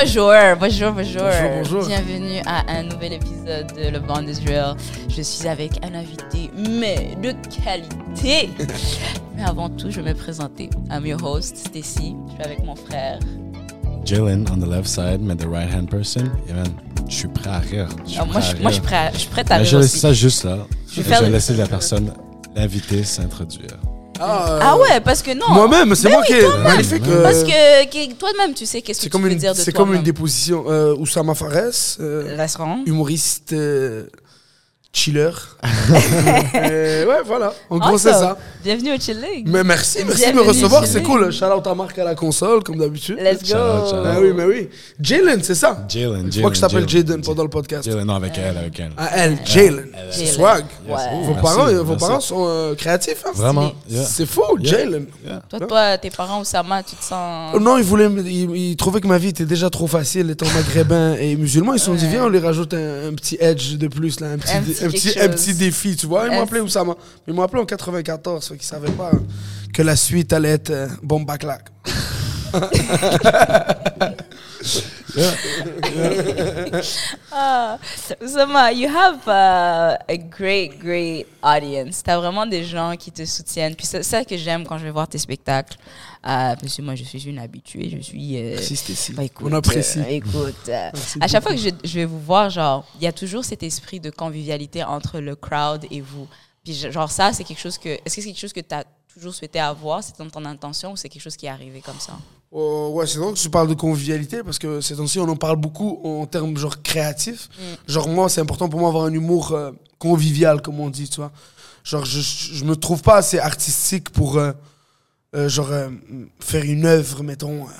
bonjour, bonjour, bonjour. Bonjour, bonjour. Bienvenue à un nouvel épisode de Le Band Israel. Je suis avec un invité, mais de qualité. mais avant tout, je vais me présenter. I'm your host, Stacy. Je suis avec mon frère. Jalen on the left side, mais the right hand person. Man, je suis prêt à rire. Je suis Ah, moi, je, moi, je suis prêt à- je suis prête à Mais rire je laisse ça juste là. Je vais Je laisser la personne, l'invité, s'introduire. Ah, Ah ouais, parce que non. Moi-même, c'est Ben moi oui, qui est magnifique. euh, Parce que, que toi-même, tu sais qu'est-ce que c'est tu comme veux une, dire de c'est comme une déposition. Euh, Oussama Fares, euh, humoriste, euh, chiller. Euh, ouais, voilà. En gros, c'est ça. Bienvenue au Chilling. Mais merci, merci de me recevoir. C'est cool. Shout out à Marc à la console, comme d'habitude. Let's go. Ah oui, mais oui. Jalen, c'est ça? Jalen, Il faut que je t'appelle Jalen, Jaden pendant le podcast. Jalen, non, avec elle, avec elle. Ah, elle, Jalen. C'est Jalen. swag. Ouais. Vos, Merci, parents, vos parents sont euh, créatifs. hein? Vraiment, yeah. C'est fou, Yeah. Jalen. Yeah. Toi, toi, tes parents, Oussama, tu te sens. Oh Non, ils, voulaient, ils trouvaient que ma vie était déjà trop facile étant maghrébin et musulman. Ils se sont dit, viens, on lui rajoute un, un petit edge de plus, là, un, petit, Un petit un défi, tu vois. Un m'ont appelé Oussama. Ils m'ont appelé en 94, fait qu'ils savaient pas que la suite allait être euh, bombe backlac. Ah, you have uh, a great, great audience. T'as vraiment des gens qui te soutiennent. Puis c'est ça que j'aime quand je vais voir tes spectacles. Euh, parce que moi, je suis une habituée. Je suis. euh, Merci, bah, écoute, On apprécie. euh, écoute, euh, Merci à chaque fois que je, je vais vous voir, genre, il y a toujours cet esprit de convivialité entre le crowd et vous. Puis genre ça, c'est quelque chose que. Est-ce que c'est quelque chose que tu as toujours souhaité avoir? C'est dans ton intention ou c'est quelque chose qui est arrivé comme ça? Oh, ouais, c'est drôle que tu parles de convivialité parce que ces temps-ci, on en parle beaucoup en termes genre créatifs. Genre, moi, c'est important pour moi d'avoir un humour euh, convivial, comme on dit, tu vois. Genre, je, je me trouve pas assez artistique pour, euh, euh, genre, euh, faire une œuvre, mettons, euh,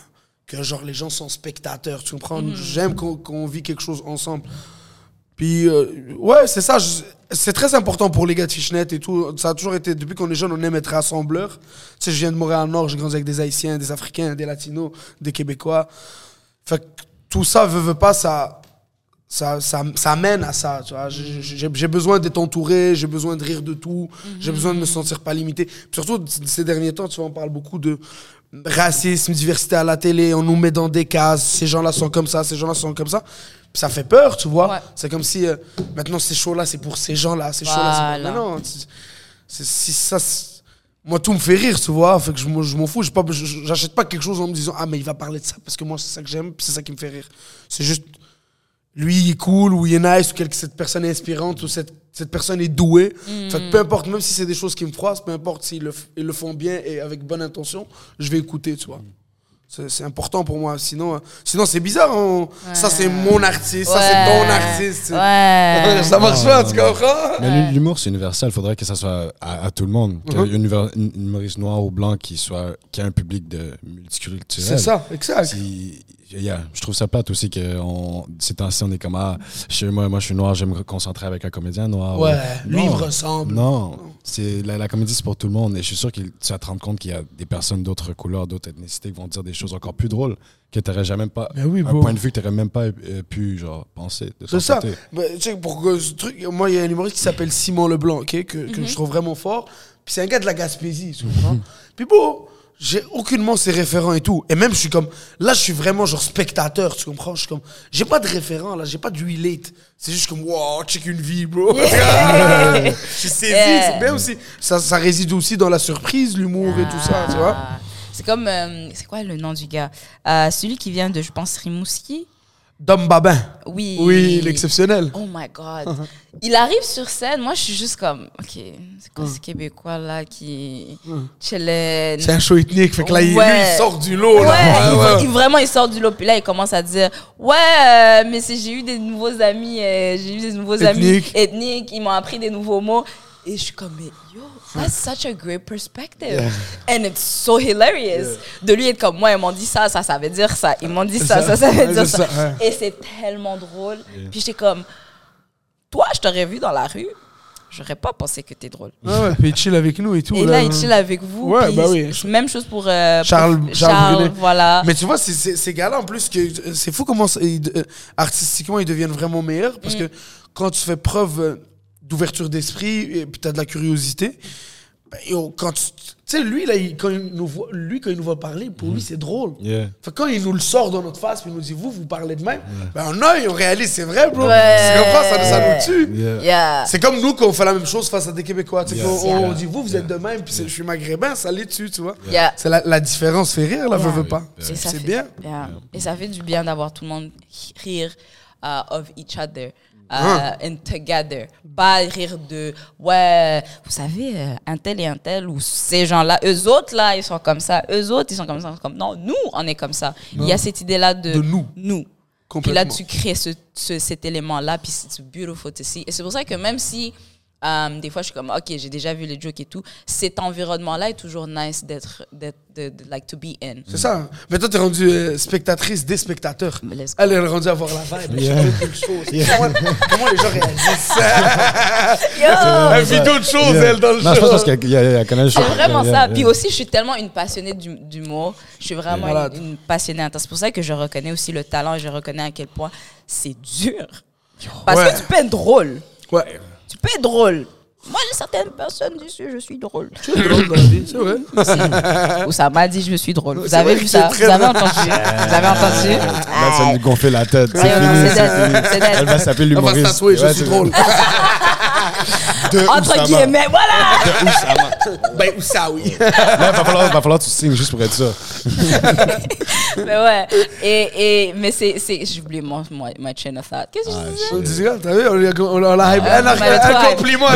que genre les gens sont spectateurs, tu comprends? J'aime qu'on qu'on vit quelque chose ensemble. Puis, ouais, c'est ça. C'est très important pour les gars de Fishnet et tout. Ça a toujours été, depuis qu'on est jeune, on aime être rassembleur. Tu sais, je viens de Montréal-Nord, j'ai grandi avec des Haïtiens, des Africains, des Latinos, des Québécois. Fait que tout ça, veut, veut pas, ça, ça, ça, ça mène à ça. Tu vois. J'ai- besoin d'être entouré, j'ai besoin de rire de tout, j'ai besoin de me sentir pas limité. Surtout, ces derniers temps, tu vois, on parle beaucoup de racisme, diversité à la télé, on nous met dans des cases, ces gens-là sont comme ça, ces gens-là sont comme ça. Ça fait peur, tu vois. Ouais. C'est comme si euh, maintenant ces shows-là, c'est pour ces gens-là, ces shows-là, c'est Voilà. pour... Non, si ça... Moi, tout me fait rire, tu vois. Fait que je, m'en- je m'en fous. pas- je- J'achète pas quelque chose en me disant Ah, mais il va parler de ça parce que moi, c'est ça que j'aime, c'est ça qui me fait rire. C'est juste lui il est cool ou il est nice ou quelque, cette personne est inspirante ou cette, cette personne est douée. Fait que peu importe, même si c'est des choses qui me froissent, peu importe s'ils le, ils le font bien et avec bonne intention, je vais écouter, tu vois. C'est c'est important pour moi. Sinon, euh, sinon c'est bizarre. on- Ça, c'est mon artiste. Ça, c'est ton artiste. Ouais. ça marche pas, tu comprends? Mais l'humour, c'est universel. Il faudrait que ça soit à, à tout le monde. Qu'il y ait une univers- une humoriste noir ou blanc qui, soit, qui a un public de multiculturel. C'est ça, exact. Si- yeah, je trouve ça plate aussi que on, ces temps-ci, on est comme ah, moi, moi, je suis noir, j'aime me concentrer avec un comédien noir. Ouais, Ou- lui, il me ressemble. Non, c'est la, la comédie, c'est pour tout le monde. Et je suis sûr que tu vas te rendre compte qu'il y a des personnes d'autres couleurs, d'autres ethnicités qui vont dire des choses encore plus drôles que tu n'aurais jamais pas. Oui, un point de vue que tu n'aurais même pas euh, pu genre, penser. C'est ça. Bah, tu sais, pour que ce truc, moi, il y a un humoriste qui s'appelle Simon Leblanc, ok, que, que je trouve vraiment fort. Puis c'est un gars de la Gaspésie, tu comprends? Puis bon, j'ai aucunement ses référents et tout. Et même, je suis comme, là, je suis vraiment genre spectateur, tu comprends? Je suis comme, j'ai pas de référent, là, j'ai pas de relate. C'est juste comme, wow, check une vie, bro. je suis saisi, Yeah. c'est bien aussi. Ça, ça réside aussi dans la surprise, l'humour et tout ça, tu vois? Ah. C'est comme. euh, c'est quoi le nom du gars? Euh, Celui qui vient de, je pense, Rimouski. Dom Babin. Oui. Oui, l'exceptionnel. Oh my God. Il arrive sur scène, moi je suis juste comme, ok, c'est quoi ce Québécois là qui chillait. C'est un show ethnique, fait que là, il, lui, il sort du lot, Ouais, là. Ouais, il- vraiment il sort du lot puis là il commence à dire ouais euh, mais j'ai eu des nouveaux amis euh, j'ai eu des nouveaux amis ethniques ils m'ont appris des nouveaux mots et je suis comme mais yo that's such a great perspective and it's so hilarious de lui être comme moi ils m'ont dit ça ça ça veut dire ça ils m'ont dit ça ça ça veut dire ça, et c'est tellement drôle puis j'étais comme toi je t'aurais vu dans la rue j'aurais pas pensé que t'es drôle Ouais, ouais, puis il chill avec nous et tout. et là. là, il chill avec vous. Ouais, bah oui. Même chose pour euh, Charles- pour Charles Brunet. voilà. Mais tu vois, ces gars-là, en plus, que c'est fou comment ils- euh, artistiquement ils deviennent vraiment meilleurs. Parce Mm. que quand tu fais preuve euh, d'ouverture d'esprit et puis tu as de la curiosité, Ben, yo, quand tu sais, lui, là, il- quand il nous voit, lui, quand il nous voit parler, pour lui, c'est drôle. Yeah. Fait quand il nous le sort dans notre face, puis il nous dit, vous, vous parlez de même, ben, en œil, on réalise, c'est vrai, bro. Ouais. Tu comprends? Ça, ça nous tue. Yeah. Yeah. C'est comme nous quand on fait la même chose face à des Québécois. Tu sais, Yes. qu'on- on, Yeah. dit, vous, vous êtes de même, puis c'est- je suis maghrébin, ça les tue, tu vois. Yeah. C'est la, la différence fait rire, là, Yeah. veux, veux pas. C'est bien. Yeah. Et ça fait du bien d'avoir tout le monde rire uh, of each other. Uh, and together. Pas rire de, ouais, vous savez, euh, un tel et un tel, ou ces gens-là, eux autres, là, ils sont comme ça, eux autres, ils sont comme ça. Comme, non, nous, on est comme ça. Il y a cette idée-là de, De nous. Nous. Puis là, tu crées ce, ce- cet élément-là, puis c'est beautiful to see. Et c'est pour ça que même si euh, des fois je suis comme, ok, j'ai déjà vu les jokes et tout, cet environnement-là est toujours nice d'être, d'être, de, de- like to be in. C'est ça. Mais toi, t'es rendue euh, spectatrice des spectateurs. Elle est rendue à voir la vibe. Yeah. Elle fait d'autres choses. Comment, comment les gens réagissent? Yo! Elle vit d'autres choses, Yeah. elle, dans le Non, je show. pense qu'elle yeah, yeah, elle connaît le show. C'est vraiment Yeah, ça. yeah. Puis aussi, je suis tellement une passionnée du- d'humour. Je suis vraiment une, une passionnée. C'est pour ça que je reconnais aussi le talent et je reconnais à quel point c'est dur. Parce Ouais. que tu peux être drôle. Ouais. Tu peux être drôle. Moi, j'ai certaines personnes ici, je suis drôle. C'est drôle dans la vie, c'est vrai. Ou ça m'a dit, je suis drôle. Vous avez vu ça Vous avez entendu Vous avez entendu Là, ça va nous gonfler la tête. C'est. Elle va s'appeler va l'humoriste. tatouer, je Ouais, suis drôle. De Entre Oussama. guillemets, voilà De Oussama. Ben, ou ça, oui. Là, il va falloir, va falloir que tu signes juste pour être ça. Mais ouais. Et, et, mais c'est. c'est- J'ai oublié mon, mon, my chain of thought. Qu'est-ce que je disais? regarde, t'as vu, on l'a on l'a- on l'a hype. Ah, Un trop un compliment,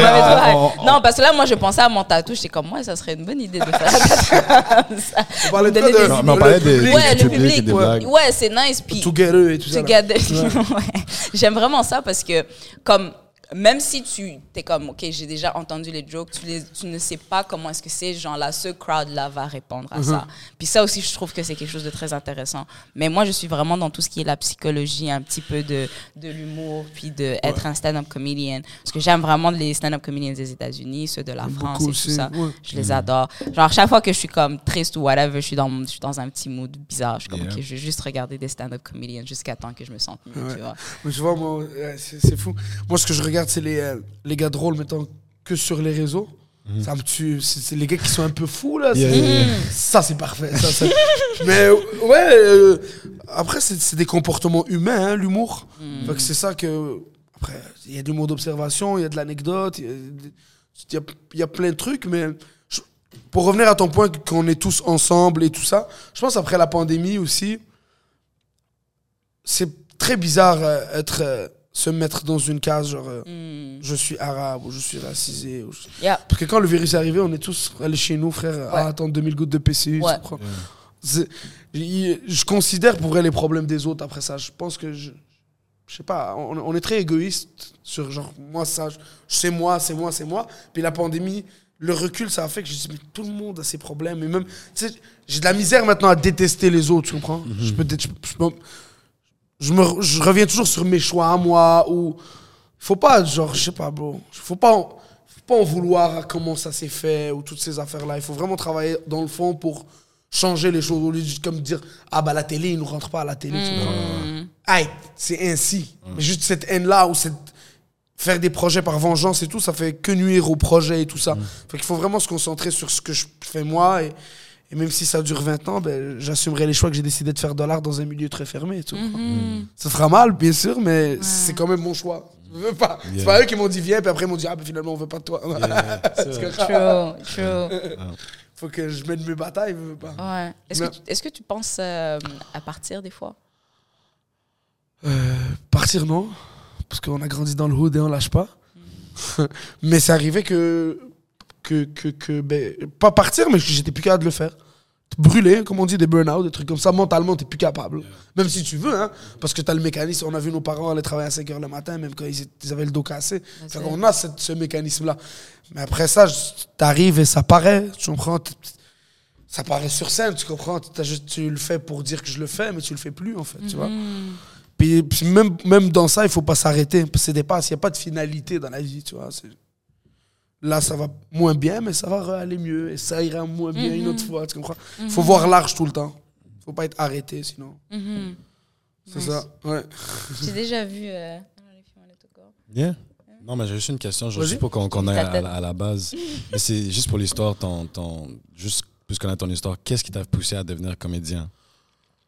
on- Non, parce que là, moi, je pensais à mon tatou. J'étais comme, moi, ça serait une bonne idée de faire ça. On parlait de des Non, mais on parlait des. Ouais, le public ouais. Ouais, c'est nice. Puis Together et tout ça. Together. Ouais. J'aime vraiment ça parce que, comme, même si tu es comme, OK, j'ai déjà entendu les jokes, tu, les, tu ne sais pas comment est-ce que ces gens-là, ce crowd-là va répondre à ça. Puis ça aussi, je trouve que c'est quelque chose de très intéressant. Mais moi, je suis vraiment dans tout ce qui est la psychologie, un petit peu de, de l'humour, puis d'être un stand-up comedian. Parce que j'aime vraiment les stand-up comedians des États-Unis, ceux de la France beaucoup et tout aussi, ça. ouais. Je les adore. Genre, chaque fois que je suis comme triste ou whatever, je suis dans, je suis dans un petit mood bizarre. Je suis comme, Yeah. OK, je vais juste regarder des stand-up comedians jusqu'à temps que je me sente mieux, Ouais. tu vois. Mais tu vois, moi, ouais, c'est c'est fou. Moi, ce que je regarde, c'est les, euh, les gars drôles, mettons, que sur les réseaux. Ça me tue. C'est c'est les gars qui sont un peu fous, là. Yeah, c'est- yeah, yeah. Ça, c'est parfait. ça, ça. Mais ouais, euh, après, c'est c'est des comportements humains, hein, l'humour. Fait que c'est ça que. Après, il y a de l'humour d'observation, il y a de l'anecdote, il y a y, y plein de trucs, mais je- pour revenir à ton point qu'on est tous ensemble et tout ça, je pense après la pandémie aussi, c'est très bizarre euh, être euh, se mettre dans une case genre euh, Mm. je suis arabe ou je suis racisé ou je- Yeah. parce que quand le virus est arrivé on est tous allés chez nous frère à attendre 2000 gouttes de PCU Ouais. je considère pour vrai les problèmes des autres après ça. Je pense que je je sais pas on, on est très égoïste sur genre moi ça c'est moi c'est moi c'est moi. Puis la pandémie le recul ça a fait que je dis mais tout le monde a ses problèmes. Et même tu sais j'ai de la misère maintenant à détester les autres tu comprends? Je peux je, je peux- je, me, je reviens toujours sur mes choix à moi ou faut pas genre je sais pas bro. Faut pas faut pas en vouloir à comment ça s'est fait ou toutes ces affaires là il faut vraiment travailler dans le fond pour changer les choses au lieu de comme dire ah bah la télé il nous rentre pas à la télé Aïe, c'est ainsi. Mais juste cette haine là ou cette faire des projets par vengeance et tout ça fait que nuire au projet et tout ça. Fait qu'il faut vraiment se concentrer sur ce que je fais moi et et même si ça dure 20 ans, ben, j'assumerai les choix que j'ai décidé de faire de l'art dans un milieu très fermé. Tu comprends? Ça fera mal, bien sûr, mais c'est quand même mon choix. Je veux pas. C'est Yeah. pas eux qui m'ont dit viens, puis après ils m'ont dit ah, ben finalement on veut pas de toi. Que True, true. faut que je mène mes batailles, je veux pas. Ouais. Est-ce que, tu- est-ce que tu penses euh, à partir des fois? Euh, partir, non. Parce qu'on a grandi dans le hood et on lâche pas. mais c'est arrivé que. Que, que, que ben, pas partir, mais que j'étais plus capable de le faire. Brûler, comme on dit, des burn-out, des trucs comme ça. Mentalement, t'es plus capable. Même si tu veux, hein. Parce que t'as le mécanisme. On a vu nos parents aller travailler à 5 h le matin, même quand ils, avaient le dos cassé. Fait qu'on a cette- ce mécanisme-là. Mais après ça, t'arrives et ça paraît. Tu comprends? T- Ça paraît sur scène, tu comprends? T'as juste- tu le fais pour dire que je le fais, mais tu le fais plus, en fait, tu vois? Puis, puis même, même dans ça, il faut pas s'arrêter. Parce que c'est des passes. Il n'y a pas de finalité dans la vie, tu vois. c'est- Là, ça va moins bien, mais ça va aller mieux. Et ça ira moins bien une autre fois, tu comprends? Il faut voir large tout le temps. Il faut pas être arrêté, sinon. C'est ça, ouais. J'ai déjà vu. euh, Yeah. Non, mais j'ai juste une question, juste pour qu'on qu'on Ta aille à, à la base. mais c'est juste pour l'histoire, ton, ton, juste plus connaître ton histoire, qu'est-ce qui t'a poussé à devenir comédien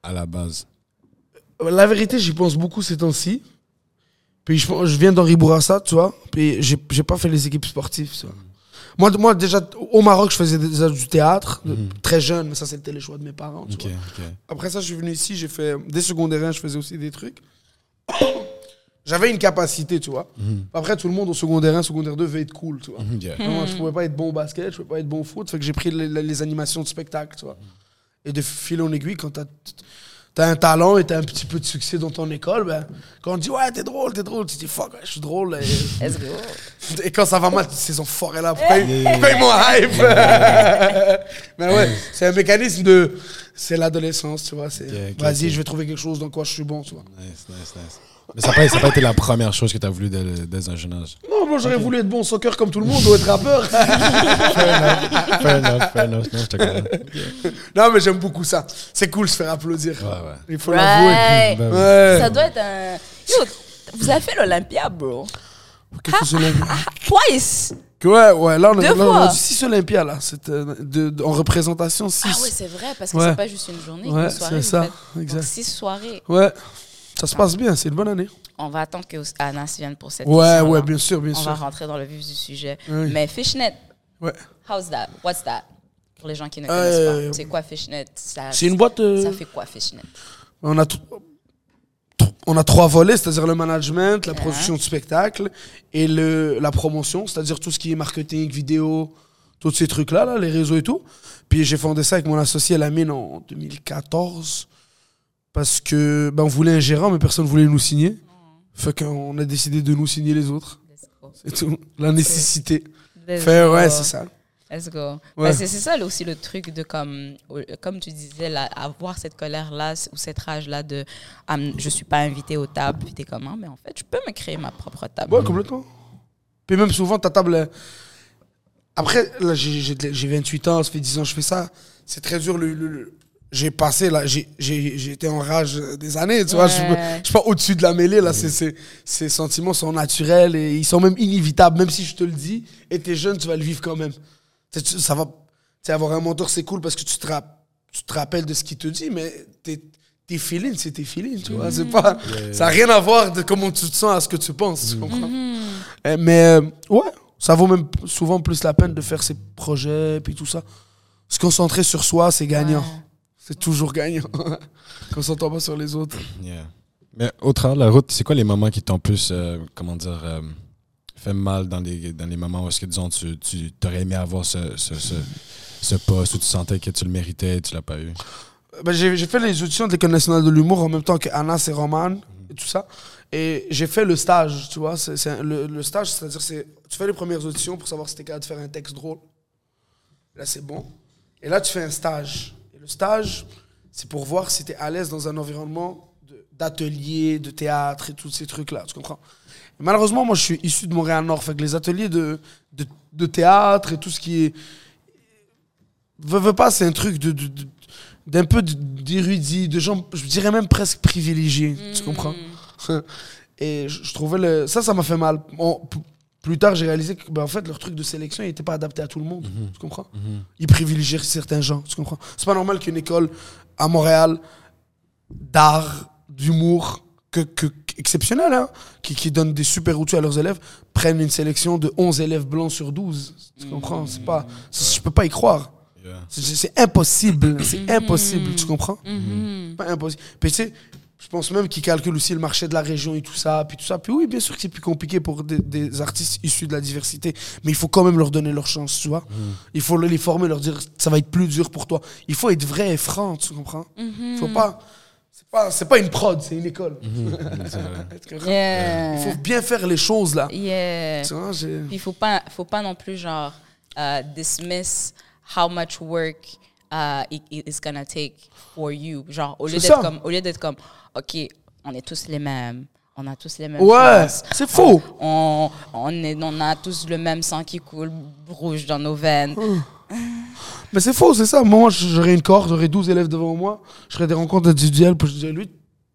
à la base? La vérité, j'y pense beaucoup ces temps-ci. Puis je, viens d'Henri Bourassa, tu vois. Puis j'ai j'ai pas fait les équipes sportives, tu vois. Moi, moi, déjà, au Maroc, je faisais déjà du théâtre, de- très jeune, mais ça, c'était les choix de mes parents. tu vois. Après ça, je suis venu ici, j'ai fait des secondaires, je faisais aussi des trucs. J'avais une capacité, tu vois. Après, tout le monde au secondaire 1, secondaire 2 veut être cool, tu vois. Mhm, yeah. Moi, je pouvais pas être bon au basket, je pouvais pas être bon au foot. Fait que j'ai pris les, les- les animations de spectacle, tu vois. Et de fil en aiguille, quand t'as as un talent et t'as un petit peu de succès dans ton école, ben, quand on dit ouais, t'es drôle, t'es drôle, tu te dis fuck, ouais, je suis drôle. Et, Let's go. et quand ça va mal, tu dis ces enfoirés là, m'ont hype? Mais ouais, c'est un mécanisme de. C'est l'adolescence, tu vois. c'est Vas-y, je vais trouver quelque chose dans quoi je suis bon, tu vois. Nice, nice, nice. Mais ça n'a pas, ça pas été la première chose que tu as voulu dès, dès un jeune âge. Non, moi j'aurais voulu être bon au soccer comme tout le monde ou être rappeur. Fair enough, fair enough. Non, je te non, mais j'aime beaucoup ça. C'est cool se faire applaudir. Ouais, ouais. Il faut l'avouer. Right. Ben. Ouais. Ça doit être un. Yo, vous avez fait l'Olympia, bro. Qu'est-ce que c'est Twice. Ouais, ouais, là on, fois. dit 6 Olympia, là. Euh, de, de- en représentation 6. Ah ouais, c'est vrai, parce que Ouais. c'est pas juste une journée, Ouais, une soirée. c'est ça, faites. exact. Donc, six soirées. Ouais, ça se passe bien, c'est une bonne année. On va attendre que Anas vienne pour cette Ouais, ouais, bien sûr, bien On sûr. va rentrer dans le vif du sujet. Oui. Mais Fishnet, Ouais. how's that? What's that? Pour les gens qui ne Euh, connaissent pas. C'est quoi Fishnet? C'est une boîte. euh, Ça fait quoi Fishnet? on, a on a trois volets, c'est-à-dire le management, la production de spectacle et le, la promotion, c'est-à-dire tout ce qui est marketing, vidéo, tous ces trucs-là, là, les réseaux et tout. Puis j'ai fondé ça avec mon associé Lamine en 2014 parce que ben, on voulait un gérant, mais personne ne voulait nous signer. Fait qu'on a décidé de nous signer les autres. C'est tout. La nécessité. Fait, ouais, c'est ça. Let's go. Ouais. Ben, c'est ça là, aussi le truc de comme, comme tu disais, là, avoir cette colère-là ou cette rage-là de ah, je suis pas invité aux tables, puis t'es comment, mais en fait, je peux me créer ma propre table. Ouais, complètement. Puis même souvent, ta table. Après, là, j'ai- j'ai j'ai 28 ans, ça fait 10 ans que je fais ça. C'est très dur. Le- J'ai passé, là, j'ai- j'ai j'ai été en rage des années, tu vois. Je suis pas- Ouais. je suis pas au-dessus de la mêlée, là. c'est c'est- Ces sentiments sont naturels et ils sont même inévitables. Même si je te le dis, et t'es jeune, tu vas le vivre quand même. Tu sais, tu- Ça va. Tu sais, avoir un mentor, c'est cool parce que tu te, rap- tu te rappelles de ce qu'il te dit, mais tes, tes feelings, c'est tes feelings, tu vois. C'est pas, ça n'a rien à voir de comment tu te sens à ce que tu penses, tu comprends? Euh, Mais euh, ouais, ça vaut même souvent plus la peine de faire ses projets puis tout ça. Se concentrer sur soi, c'est gagnant. Ouais. C'est toujours gagnant. Concentre pas sur les autres. Yeah. Mais au travers de la route, c'est quoi les moments qui t'ont plus, euh, comment dire, euh, fait mal dans les, dans les moments où est-ce que, disons, tu, tu aurais aimé avoir ce, ce, ce, ce poste où tu sentais que tu le méritais et tu l'as pas eu? Euh, Ben, j'ai j'ai fait les auditions de l'École nationale de l'humour en même temps que Anas et Roman et tout ça. Et j'ai fait le stage, tu vois. C'est, le, le stage, c'est-à-dire, c'est, tu fais les premières auditions pour savoir si t'es capable de faire un texte drôle. Là, c'est bon. Et là, tu fais un stage. Le stage, c'est pour voir si t'es à l'aise dans un environnement d'atelier, de théâtre et tous ces trucs-là, tu comprends? Et Malheureusement, moi, je suis issu de Montréal-Nord. Fait que les ateliers de, de, de théâtre et tout ce qui est veux, veux pas, c'est un truc de, d'un peu d'érudit, de gens, je dirais même presque privilégiés, tu comprends? Et je, je trouvais le, ça, ça m'a fait mal. Plus tard, j'ai réalisé que, ben, en fait, leur truc de sélection, il était pas adapté à tout le monde, tu comprends? Ils privilégiaient certains gens, tu comprends? C'est pas normal qu'une école à Montréal d'art, d'humour, que, que, exceptionnelle, hein, qui, qui donne des super outils à leurs élèves, prenne une sélection de 11 élèves blancs sur 12. Tu comprends? C'est pas, je peux pas y croire. Yeah. C'est- C'est impossible, c'est impossible, tu comprends? Mhm. Pas impossible. Puis tu sais, je pense même qu'ils calculent aussi le marché de la région et tout ça, puis tout ça. Puis oui, bien sûr que c'est plus compliqué pour des, des artistes issus de la diversité, mais il faut quand même leur donner leur chance, tu vois. Il faut les former, leur dire ça va être plus dur pour toi. Il faut être vrai et franc, tu comprends? Il faut pas c'est pas c'est pas une prod, c'est une école. Yeah. Il faut bien faire les choses là. Yeah. Tu vois, j'ai- Puis il faut pas, faut pas non plus genre euh, dismiss how much work uh, it, it is gonna take for you. Genre au lieu d'être comme, au lieu d'être comme, ok, on est tous les mêmes, on a tous les mêmes Ouais, c'est faux. On, on, est, on a tous le même sang qui coule rouge dans nos veines. Mais c'est faux, c'est ça. Moi, j'aurais une cohorte, j'aurais 12 élèves devant moi. Je ferais des rencontres individuelles. Puis je dirais, lui,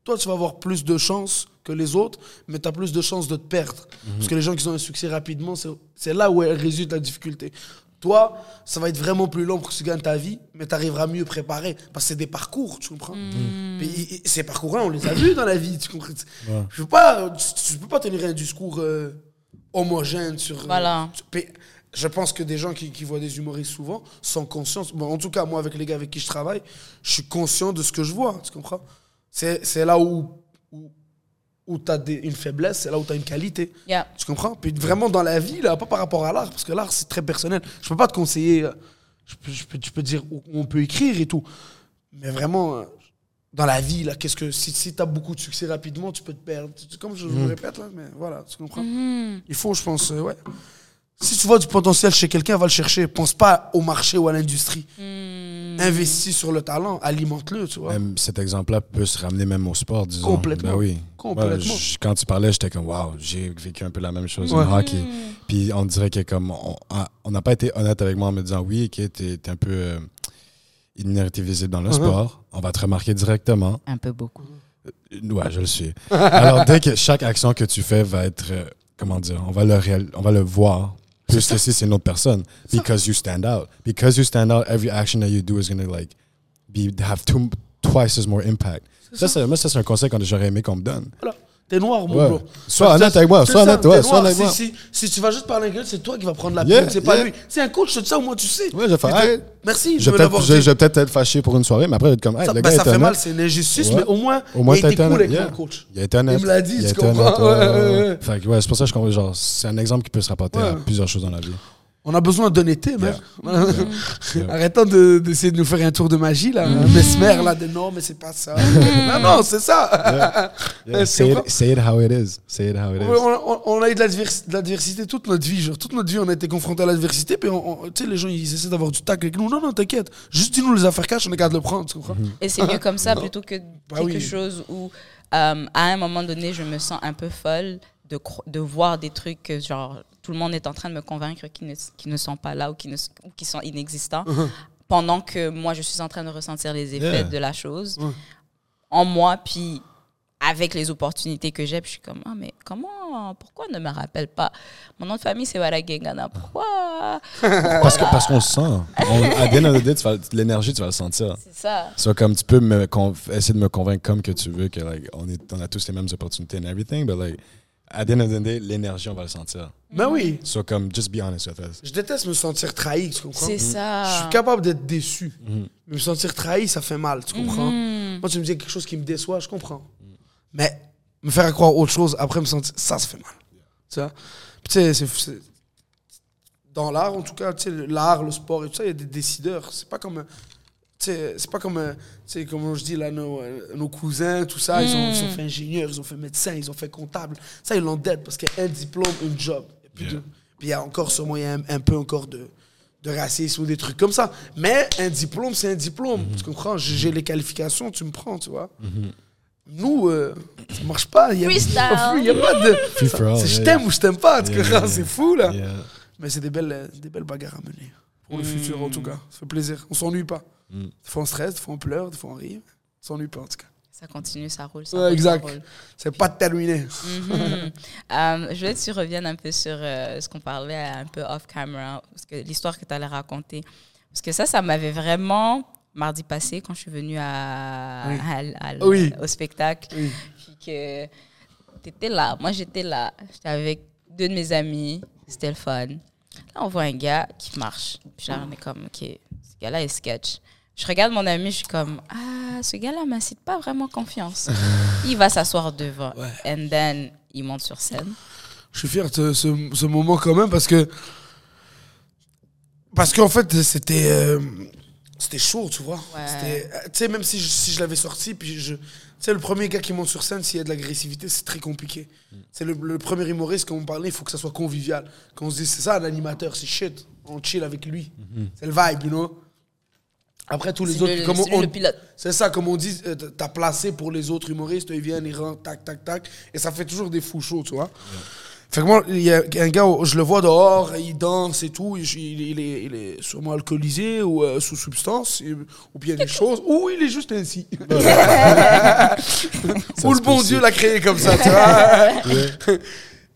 toi, tu vas avoir plus de chances que les autres, mais tu as plus de chances de te perdre. Parce que les gens qui ont un succès rapidement, c'est- c'est là où résulte la difficulté. Toi, ça va être vraiment plus long pour que tu gagnes ta vie, mais tu arriveras mieux préparé. Parce que c'est des parcours, tu comprends? I- Ces parcours-là, on les a vus dans la vie, tu comprends? Je peux pas, tu, tu peux pas tenir un discours euh, homogène sur... euh, Voilà. je pense que des gens qui, qui voient des humoristes souvent sont conscients. Bon, en tout cas, moi, avec les gars avec qui je travaille, je suis conscient de ce que je vois, tu comprends? C'est c'est là où, où, où tu as une faiblesse, c'est là où tu as une qualité. Yeah. Tu comprends? Puis vraiment dans la vie, là, pas par rapport à l'art, parce que l'art, c'est très personnel. Je peux pas te conseiller. euh, Je peux, je peux, tu peux dire où on peut écrire et tout. Mais vraiment, euh, dans la vie, là, qu'est-ce que. Si, si tu as beaucoup de succès rapidement, tu peux te perdre. Comme je, je me répète, là, mais voilà, tu comprends? Il faut, je pense, euh, ouais. Si tu vois du potentiel chez quelqu'un, va le chercher. Pense pas au marché ou à l'industrie. Investis sur le talent, alimente-le, tu vois. Même cet exemple-là peut se ramener même au sport, disons. Complètement. Ben oui. Complètement. Ouais, quand tu parlais, j'étais comme, waouh, j'ai vécu un peu la même chose Ouais. en hockey. Puis on dirait que comme, on a- on n'a pas été honnête avec moi en me disant, oui, ok, t'es es un peu euh, une minorité visible dans le Uh-huh. sport. On va te remarquer directement. Un peu beaucoup. Euh, Ouais, je le suis. Alors, dès que chaque action que tu fais va être, euh, comment dire, on va le, réel- on va le voir. Plus si c'est une autre personne. Because you stand out. Because you stand out, every action that you do is going to like, be, have two, twice as more impact. Ça, moi, ça, c'est un conseil que j'aurais aimé qu'on me donne. Voilà. T'es noir, mon Ouais. bro. Sois honnête avec moi, sois honnête, ouais, t'es sois noir. honnête avec si, moi. si, si tu vas juste parler avec lui, c'est toi qui vas prendre la Yeah, peine, c'est pas lui. C'est un coach, je te dis ça, au moins tu sais. Ouais, je vais faire, hey. Merci, Je vais peut-être je- je être fâché pour une soirée, mais après, être comme, hey, Ça, le ben, gars ça est fait honnête. mal, c'est une injustice, Ouais. mais au moins, Au moins, il été cool avec Yeah. mon coach. Il a été honnête. Il me l'a dit, tu comprends? Fait que, ouais, c'est pour ça que je comprends, genre, c'est un exemple qui peut se rapporter à plusieurs choses dans la vie. On a besoin d'honnêteté, mec. Yeah. Arrêtons de- d'essayer de, nous faire un tour de magie, là. Un mesmer, là, de non, mais c'est pas ça. non, non, c'est ça. Yeah, say, it, say it how it is. Say it how it On, is. on- on a eu de l'advers- de l'adversité toute notre vie. Genre, toute notre vie, on a été confronté à l'adversité. Puis, on- on- tu sais, les gens, ils essaient d'avoir du tac avec nous. Non, non, t'inquiète. Juste dis-nous les affaires cash, on est capable de le prendre. Tu comprends? Et c'est mieux comme ça plutôt que Bah quelque oui. chose où, euh, à un moment donné, je me sens un peu folle de, de voir des trucs genre, tout le monde est en train de me convaincre qu'ils ne, sont pas là ou qu'ils, sont inexistants, pendant que moi, je suis en train de ressentir les effets Yeah. de la chose Ouais. en moi, puis avec les opportunités que j'ai, puis je suis comme, ah, mais comment, pourquoi on ne me rappelle pas? Mon nom de famille, c'est Waragengana. Pourquoi? Parce que parce qu'on sent. On, à the end of the day, l'énergie, tu vas le sentir. C'est ça. Soit comme tu peux me essayer de me convaincre comme que tu veux que like, on, est, on a tous les mêmes opportunités and everything, but like at the end of the day, l'énergie on va le sentir. Ben oui. Soit comme just be honest with us. Je déteste me sentir trahi, tu comprends? C'est ça. Je suis capable d'être déçu. Mais me sentir trahi, ça fait mal, tu comprends? Mhm. Moi, tu me dis quelque chose qui me déçoit, je comprends. Mais me faire croire autre chose, après me sentir. Ça, ça fait mal. Tu vois? Puis, tu sais, c'est- c'est- Dans l'art, en tout cas, tu sais, l'art, le sport et tout ça, il y a des décideurs. C'est pas comme. C'est pas comme, euh, tu sais, comme je dis là, nos, euh, nos cousins, tout ça, ils, ont, ils ont fait ingénieur, ils ont fait médecin, ils ont fait comptable. Ça, ils d'aide parce qu'il y a un diplôme, une job. Et puis, Yeah. il y a encore y a un, un peu encore de, de racisme ou des trucs comme ça. Mais un diplôme, c'est un diplôme. Tu comprends? J'ai j'ai les qualifications, tu me prends, tu vois? Nous, euh, ça marche pas. Il y a, Freestyle. il y a pas de. C'est je t'aime yeah. ou je t'aime pas. tu Yeah, comprends? yeah, C'est yeah. fou, là. Yeah. Mais c'est des belles, euh, des belles bagarres à mener. Pour le Mm. futur, en tout cas. Ça fait plaisir. On s'ennuie pas. Mm. Des fois, on stresse, des fois, on pleure, des fois, on rit. On s'ennuie pas, en tout cas. Ça continue, ça roule. Ça Ouais, roule, exact. ça. C'est pas terminé. Mhm. Euh, je voulais que tu reviennes un peu sur euh, ce qu'on parlait un peu off-camera, parce que l'histoire que tu allais raconter. Parce que ça, ça m'avait vraiment, mardi passé, quand je suis venue à, Oui. à- à- Oui. au spectacle, Oui. puis que tu étais là. Moi, j'étais là. J'étais avec deux de mes amis. C'était le fun. Là, on voit un gars qui marche. Puis là, on est comme, OK, ce gars-là est sketch. Je regarde mon ami, je suis comme, ah, ce gars-là m'incite pas vraiment confiance. il va s'asseoir devant. Ouais. And then, il monte sur scène. Je suis fier de ce, ce moment quand même parce que. Parce qu'en fait, c'était. euh, c'était chaud, tu vois. Ouais. Tu sais, même si je, si je l'avais sorti, puis je. Tu sais, le premier gars qui monte sur scène, s'il y a de l'agressivité, c'est très compliqué. C'est le, le premier humoriste, quand on parlait, il faut que ça soit convivial. Qu'on se dise, c'est ça, un animateur, c'est shit. On chill avec lui. C'est le vibe, you know. Après, tous les autres. le- comme c'est on- le pilote. c'est ça, comme on dit, euh, t'as placé pour les autres humoristes, ils viennent, ils rentrent, tac, tac, tac. Et ça fait toujours des fous shows, tu vois. Fait que moi, il y a un gars, je le vois dehors, il danse et tout, il, il- il est, il est sûrement alcoolisé ou euh, sous substance, et- ou bien des choses, ou il est juste ainsi. ou le bon Dieu l'a créé comme ça, tu vois.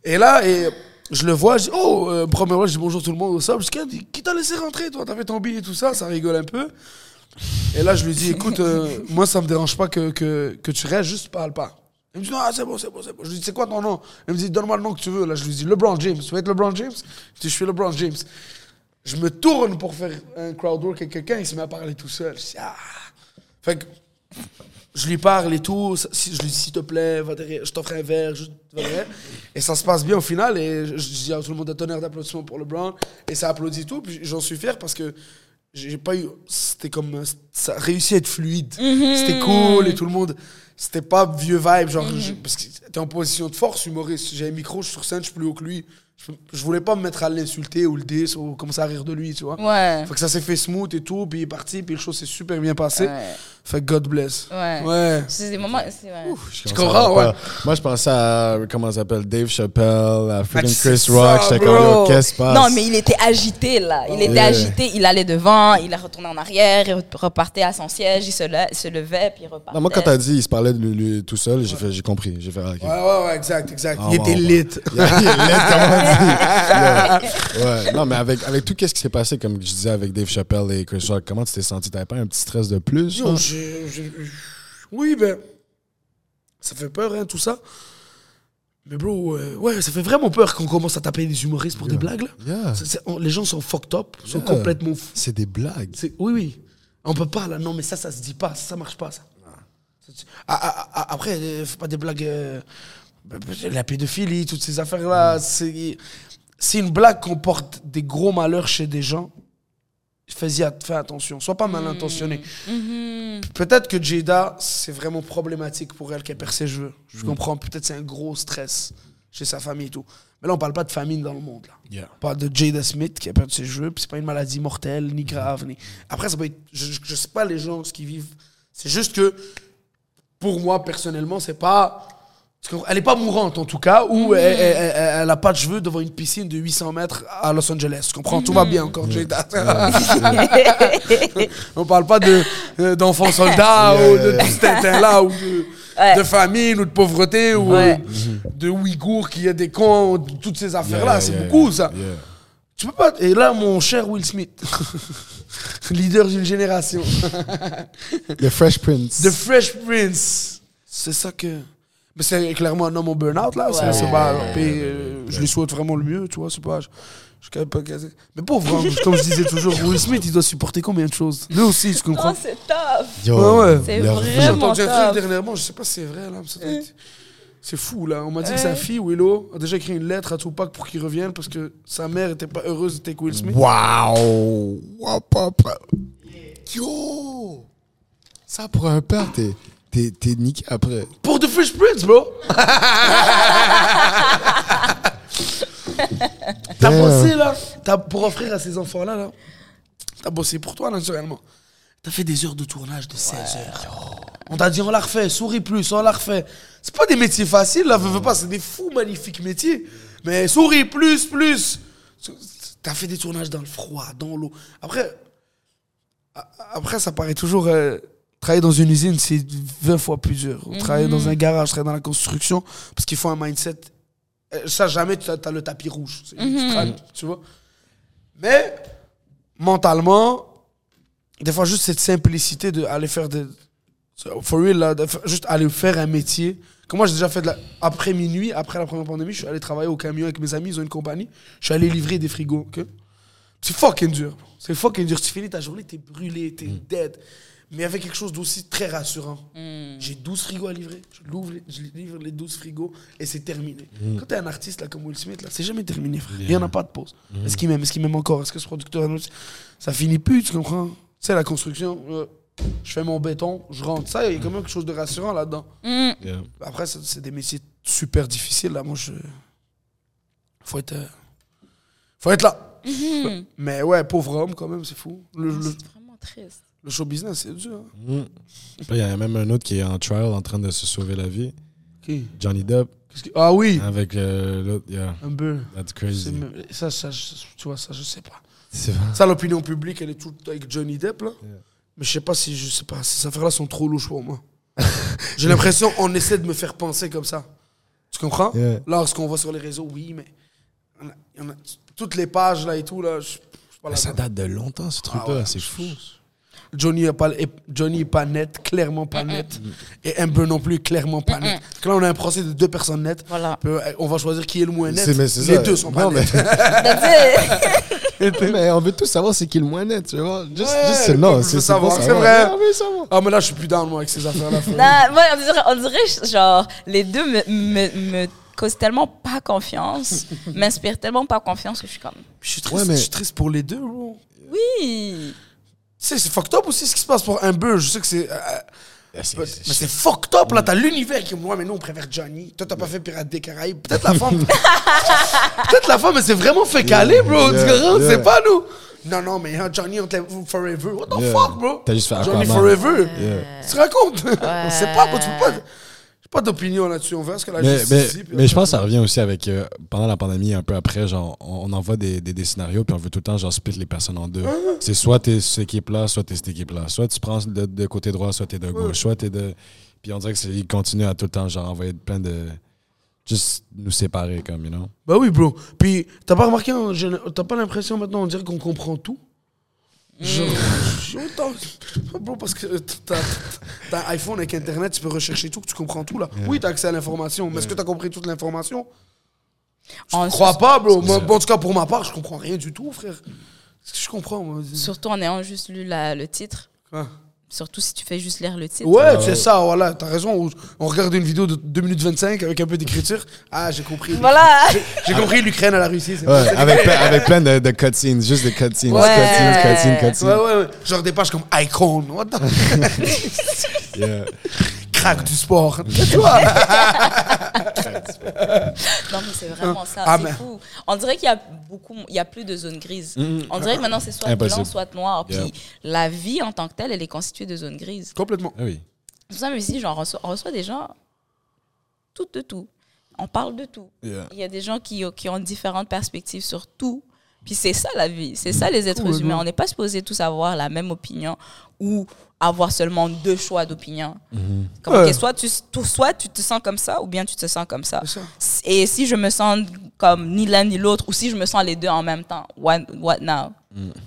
Et là, et je le vois, je dis, oh, euh, première fois, je dis bonjour tout le monde au sable. Je dis, qui qui t'a laissé rentrer, toi? T'as fait ton billet et tout ça, ça rigole un peu. Et là, je lui dis, écoute, euh, moi, ça me dérange pas que, que, que tu restes, juste parle pas. Il me dit, non, ah, c'est bon, c'est bon, c'est bon. Je lui dis, c'est quoi ton nom? Il me dit, donne-moi le nom que tu veux. Là, je lui dis, LeBron James. Tu veux être LeBron James? Je dis, je suis LeBron James. Je me tourne pour faire un crowd work avec quelqu'un, il se met à parler tout seul. Je dis, ah. Fait que je lui parle et tout. Je lui dis, s'il te plaît, je t'offre un verre. derrière. Et ça se passe bien au final. Et je, je dis à tout le monde un tonnerre d'applaudissements pour LeBron. Et ça applaudit tout. Puis j'en suis fier parce que j'ai pas eu. C'était comme. Ça a réussi à être fluide. C'était cool et tout le monde. C'était pas vieux vibe. Genre, je- parce que t'es en position de force, humoriste. J'ai un micro, je suis sur scène, je suis plus haut que lui. Je, je voulais pas me mettre à l'insulter ou le dis ou commencer à rire de lui, tu vois. Ouais. Fait que ça s'est fait smooth et tout, puis il est parti, puis le show s'est super bien passé. Ouais. Fait que God bless. Ouais. Ouais. C'est des moments. c'est- ouais. Je Tu commence comprends, ouais. Moi, je pensais à, comment ça s'appelle, Dave Chappelle, à freaking Chris Rock. J'étais comme, qu'est-ce qui se passe? Non, mais il était agité là. Il était Yeah. agité. Il allait devant, il retourné en arrière, il repartait à son siège, il se, le- se levait, puis il repartait. Non, moi, quand t'as dit, il se parlait de lui, lui tout seul, j'ai fait, j'ai compris. J'ai fait, ah, ok. Ouais, ouais, ouais, exact, exact. Ah, il était lit. Il est laid, comment on dit? Yeah. Ouais. Non, mais avec, avec tout ce qui s'est passé, comme je disais avec Dave Chappelle et Chris Rock, comment tu t'es senti? T'avais pas un petit stress de plus? Yo, Oui, ben. Ça fait peur, hein, tout ça. Mais bro, euh, ouais, ça fait vraiment peur qu'on commence à taper des humoristes pour des blagues, là. Yeah. C'est- c'est- on- les gens sont fucked up, sont Yeah. complètement fous. C'est des blagues. C'est- Oui, oui. On peut pas, là. Non, mais ça, ça se dit pas. Ça, marche pas, ça. Ah, ah, ah, après, euh, fais pas des blagues. euh, la pédophilie, toutes ces affaires-là. C'est si une blague comporte des gros malheurs chez des gens, fais attention. Sois pas mal intentionné. Peut-être que Jada, c'est vraiment problématique pour elle qu'elle perd ses cheveux. Je comprends. Peut-être c'est un gros stress chez sa famille et tout. Mais là, on parle pas de famine dans le monde. Là. Yeah. On parle de Jada Smith qui a perdu ses cheveux, puis c'est pas une maladie mortelle, ni grave. Ni... Après, ça peut être. Je, je- je sais pas les gens ce qu'ils vivent. C'est juste que, pour moi, personnellement, c'est pas. Elle est pas mourante en tout cas, ou elle, elle- elle- elle a pas de cheveux devant une piscine de 800 mètres à Los Angeles. Tu comprends? Tout va bien encore, Jada. On parle pas de, euh, d'enfants soldats ou de tout ce tintin-là, ou de, Ouais. de famine, ou de pauvreté, ou Ouais. euh, de Ouïghours qui a des cons, toutes ces affaires-là. Yeah, c'est yeah, beaucoup, yeah, ça. yeah. Tu peux pas. Et là, mon cher Will Smith, leader d'une génération, The Fresh Prince. The Fresh Prince, c'est ça que. Mais c'est clairement un homme au burn-out, là. C'est- Ouais. c'est pas- puis, euh, je lui souhaite vraiment le mieux, tu vois. C'est pas. Je, je suis quand même pas casé. Mais pauvre, hein, comme je disais toujours, Will Smith, il doit supporter combien de choses? Lui aussi, je comprends? Non, c'est tough. Yo, Ouais, ouais. C'est le- J'ai vraiment entendu un truc dernièrement, je sais pas si c'est vrai, là. C'est fou, là. On m'a dit que sa fille, Willow, a déjà écrit une lettre à Tupac pour qu'il revienne parce que sa mère était pas heureuse d'être avec Will Smith. Wow! Wow, papa. Yo! Ça, pour un père, t'es, t'es, t'es niqué après. Pour The Fresh Prince, bro! T'as bossé, là. T'as- pour offrir à ces enfants-là, là. T'as bossé pour toi, naturellement. T'as fait des heures de tournage de 16 heures. On t'a dit, on la refait, souris plus, on la refait. C'est pas des métiers faciles, là, veux, veux pas, c'est des fous magnifiques métiers. Mais souris plus, plus. T'as fait des tournages dans le froid, dans l'eau. Après, après, ça paraît toujours. euh, travailler dans une usine, c'est 20 fois plus dur. Travailler dans un garage, travailler dans la construction, parce qu'il faut un mindset. Euh, Ça, jamais tu as, le tapis rouge. Tu travailles, Tu vois? Mais, mentalement, des fois, juste cette simplicité d'aller faire des. For real, là, juste aller faire un métier. Comme moi, j'ai déjà fait de la. Après minuit, après la première pandémie, je suis allé travailler au camion avec mes amis, ils ont une compagnie. Je suis allé livrer des frigos, ok? C'est fucking dur. C'est fucking dur. Tu finis ta journée, t'es brûlé, t'es dead. Mais il y avait quelque chose d'aussi très rassurant. J'ai 12 frigos à livrer. Je, l'ouvre je livre les 12 frigos et c'est terminé. Quand t'es un artiste là, comme Will Smith, là, c'est jamais terminé, frère. Il n'y en a pas de pause. Est-ce qu'il m'aime? Est-ce qu'il m'aime encore? Est-ce que ce producteur. Ça finit plus, tu comprends? Tu sais, la construction, euh, je fais mon béton, je rentre. Ça, il y a quand même quelque chose de rassurant là-dedans. Yeah. Après, c'est c'est des métiers super difficiles. Là, moi, je. Faut être. euh, Faut être là. Mais ouais, pauvre homme, quand même, c'est fou. Le, le, C'est vraiment triste. Le show business, c'est dur. hein. Mm. Là, Il y a même un autre qui est en trial en train de se sauver la vie. Qui Johnny Depp. Que- Ah oui, Avec euh, l'autre, yeah, un peu. that's crazy. Ça, ça, je- tu vois, ça, je sais pas. C'est vrai. Ça, l'opinion publique, elle est toute avec Johnny Depp, là. Mais je sais pas si, je sais pas, ces affaires-là sont trop louches pour moi. J'ai l'impression qu'on essaie de me faire penser comme ça. Tu comprends? Yeah. Lorsqu'on voit sur les réseaux, oui, mais en a- toutes les pages, là, et tout, là, je ça date de longtemps, ce truc-là. Ah ouais. C'est fou. Johnny est pas, est- Johnny est pas net, clairement pas net. Et Amber non plus, clairement pas net. Là, on a un procès de deux personnes nettes. Voilà. On va choisir qui est le moins net. Mais Les ça. deux sont pas Non, mais- nets. That's it. mais on veut tous savoir c'est qui le moins net, tu vois. Juste, Ouais, juste c'est je c'est savoir, vrai. Ouais, on veut savoir. Ah, mais là, je suis plus down, moi, avec ces affaires-là. moi, on dirait, on dirait, genre, les deux me, me, me causent tellement pas confiance, m'inspirent tellement pas confiance que je suis comme, Je suis triste, Ouais, mais- je suis triste pour les deux, bro. oui. Tu sais, c'est fucked up aussi ce qui se passe pour Amber. Je sais que c'est. euh, C'est- mais c'est- c'est fucked up, là. T'as l'univers qui me dit, mais nous, on préfère Johnny. Toi, t'as pas fait Pirates des Caraïbes. Peut-être la femme. Peut-être la femme, mais c'est vraiment fait caler, bro. Tu comprends? C'est pas nous. Non, non, mais hein, Johnny, on te lève forever. What the Yeah. fuck, bro? T'as juste fait Johnny Aquaman. forever. Yeah. Tu te racontes? On sait pas, bro, tu peux pas. Pas d'opinion là-dessus. On verra ce que la Mais, justice mais, dit, mais je pense que ça revient aussi avec euh, pendant la pandémie un peu après genre on, on envoie des, des, des scénarios puis on veut tout le temps genre split les personnes en deux Uh-huh. c'est soit t'es cette équipe là soit t'es cette équipe là soit tu prends de, de côté droit soit t'es de gauche soit t'es de puis on dirait que c'est- ils continuent à tout le temps genre envoyer plein de juste nous séparer comme you know Bah oui, bro. Puis, t'as pas remarqué, géné- t'as pas l'impression maintenant, on dirait qu'on comprend tout? Genre, je- autant. Bro, parce que t'as t'as un iPhone avec Internet, tu peux rechercher tout, tu comprends tout là. Oui, t'as accès à l'information, mais est-ce que t'as compris toute l'information? Je crois pas, bro. En tout cas, pour ma part, je comprends rien du tout, frère. Je comprends, moi? Surtout en ayant juste lu le titre. Surtout si tu fais juste lire le titre. Ouais, c'est ça, voilà, t'as raison. On- regarde une vidéo de 2 minutes 25 avec un peu d'écriture. Ah, j'ai compris. Voilà. J'ai compris l'Ukraine à la Russie. c'est ouais, avec, plein, avec plein de, de cutscenes juste des cutscenes Ouais. cutscenes cutscenes cutscenes Ouais, ouais, ouais. Genre des pages comme Icon. What the Yeah. Crack du sport. Non, mais c'est vraiment ça. Ah, c'est mais- fou. On dirait qu'il y a beaucoup, il y a plus de zones grises. On dirait que maintenant c'est soit Impossible. blanc, soit noir. Puis Yeah. la vie en tant que telle, elle est constituée de zones grises. Complètement. Ah oui C'est ça, mais ici, genre, on reçoit, on reçoit des gens, tout de tout. On parle de tout. Yeah. Il y a des gens qui, qui ont différentes perspectives sur tout. Puis c'est ça la vie, c'est ça les êtres humains. On n'est pas supposé tous avoir la même opinion ou avoir seulement deux choix d'opinion. Comme, Ouais. soit, tu, soit tu te sens comme ça ou bien tu te sens comme ça. Et si je me sens comme ni l'un ni l'autre ou si je me sens les deux en même temps, what, what now?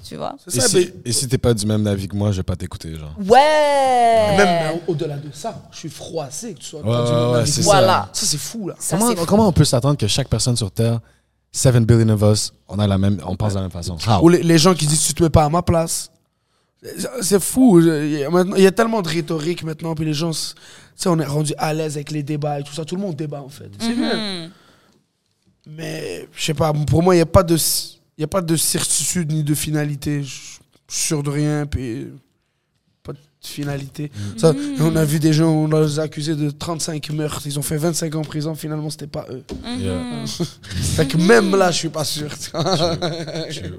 Tu vois? Et ça, si, mais et si t'es pas du même avis que moi je vais pas t'écouter genre Ouais! même mais au-delà de ça, je suis froissé que tu sois Ouais, pas du même ouais, avis c'est que ça. Voilà. Ça, c'est fou, là. Ça, comment, c'est fou. comment on peut s'attendre que chaque personne sur Terre 7 billion of us on a la même on pense de la même façon How? Ou les, les gens qui disent tu te mets pas à ma place. C'est fou. Il y, a y tellement de rhétorique maintenant, puis les gens, tu sais, on est rendu à l'aise avec les débats et tout ça. Tout le monde débat, en fait. C'est bien. Hmm. Mais, je sais pas, pour moi, il n'y a, pas de- il y a pas de certitude ni de finalité. Je je suis sûr de rien, puis finalité. Ça, on a vu des gens, on les a accusés de 35 meurtres. Ils ont fait 25 ans en prison, finalement, c'était pas eux. Yeah. Fait que même là, je suis pas sûr. tu vois. True.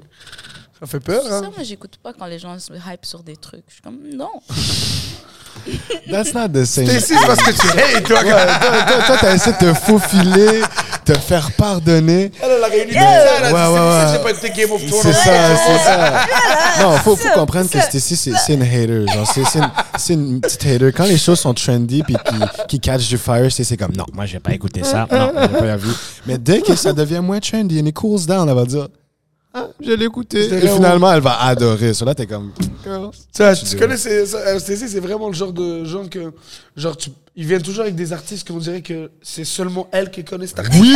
Ça fait peur, Ça, hein? moi, j'écoute pas quand les gens se hype sur des trucs. Je suis comme, non. That's not the same. T'es ici parce que tu hates, toi. Ouais, toi, toi, toi, t'as essayé de te faufiler, te faire pardonner. Elle, elle a réuni Yeah. Ouais, c'est ouais, pas Game of Thrones. C'est ça, c'est ça. Non, faut, faut comprendre que. Stacy, c'est c'est une hater. C'est c'est une, c'est une petite hater. Quand les choses sont trendy puis qui, qui catch du fire, c'est c'est comme non, moi j'ai pas écouté ça. Non, j'ai pas vu. Mais dès que ça devient moins trendy, and it cools down, elle va dire ah, je l'ai écouté. Et vraiment- finalement, elle va adorer. So là, t'es comme girl. Tu connais, c'est- euh, c'est vraiment le genre de gens que. Genre, tu- ils viennent toujours avec des artistes qu'on dirait que c'est seulement elle qui connaît cet artiste. Oui,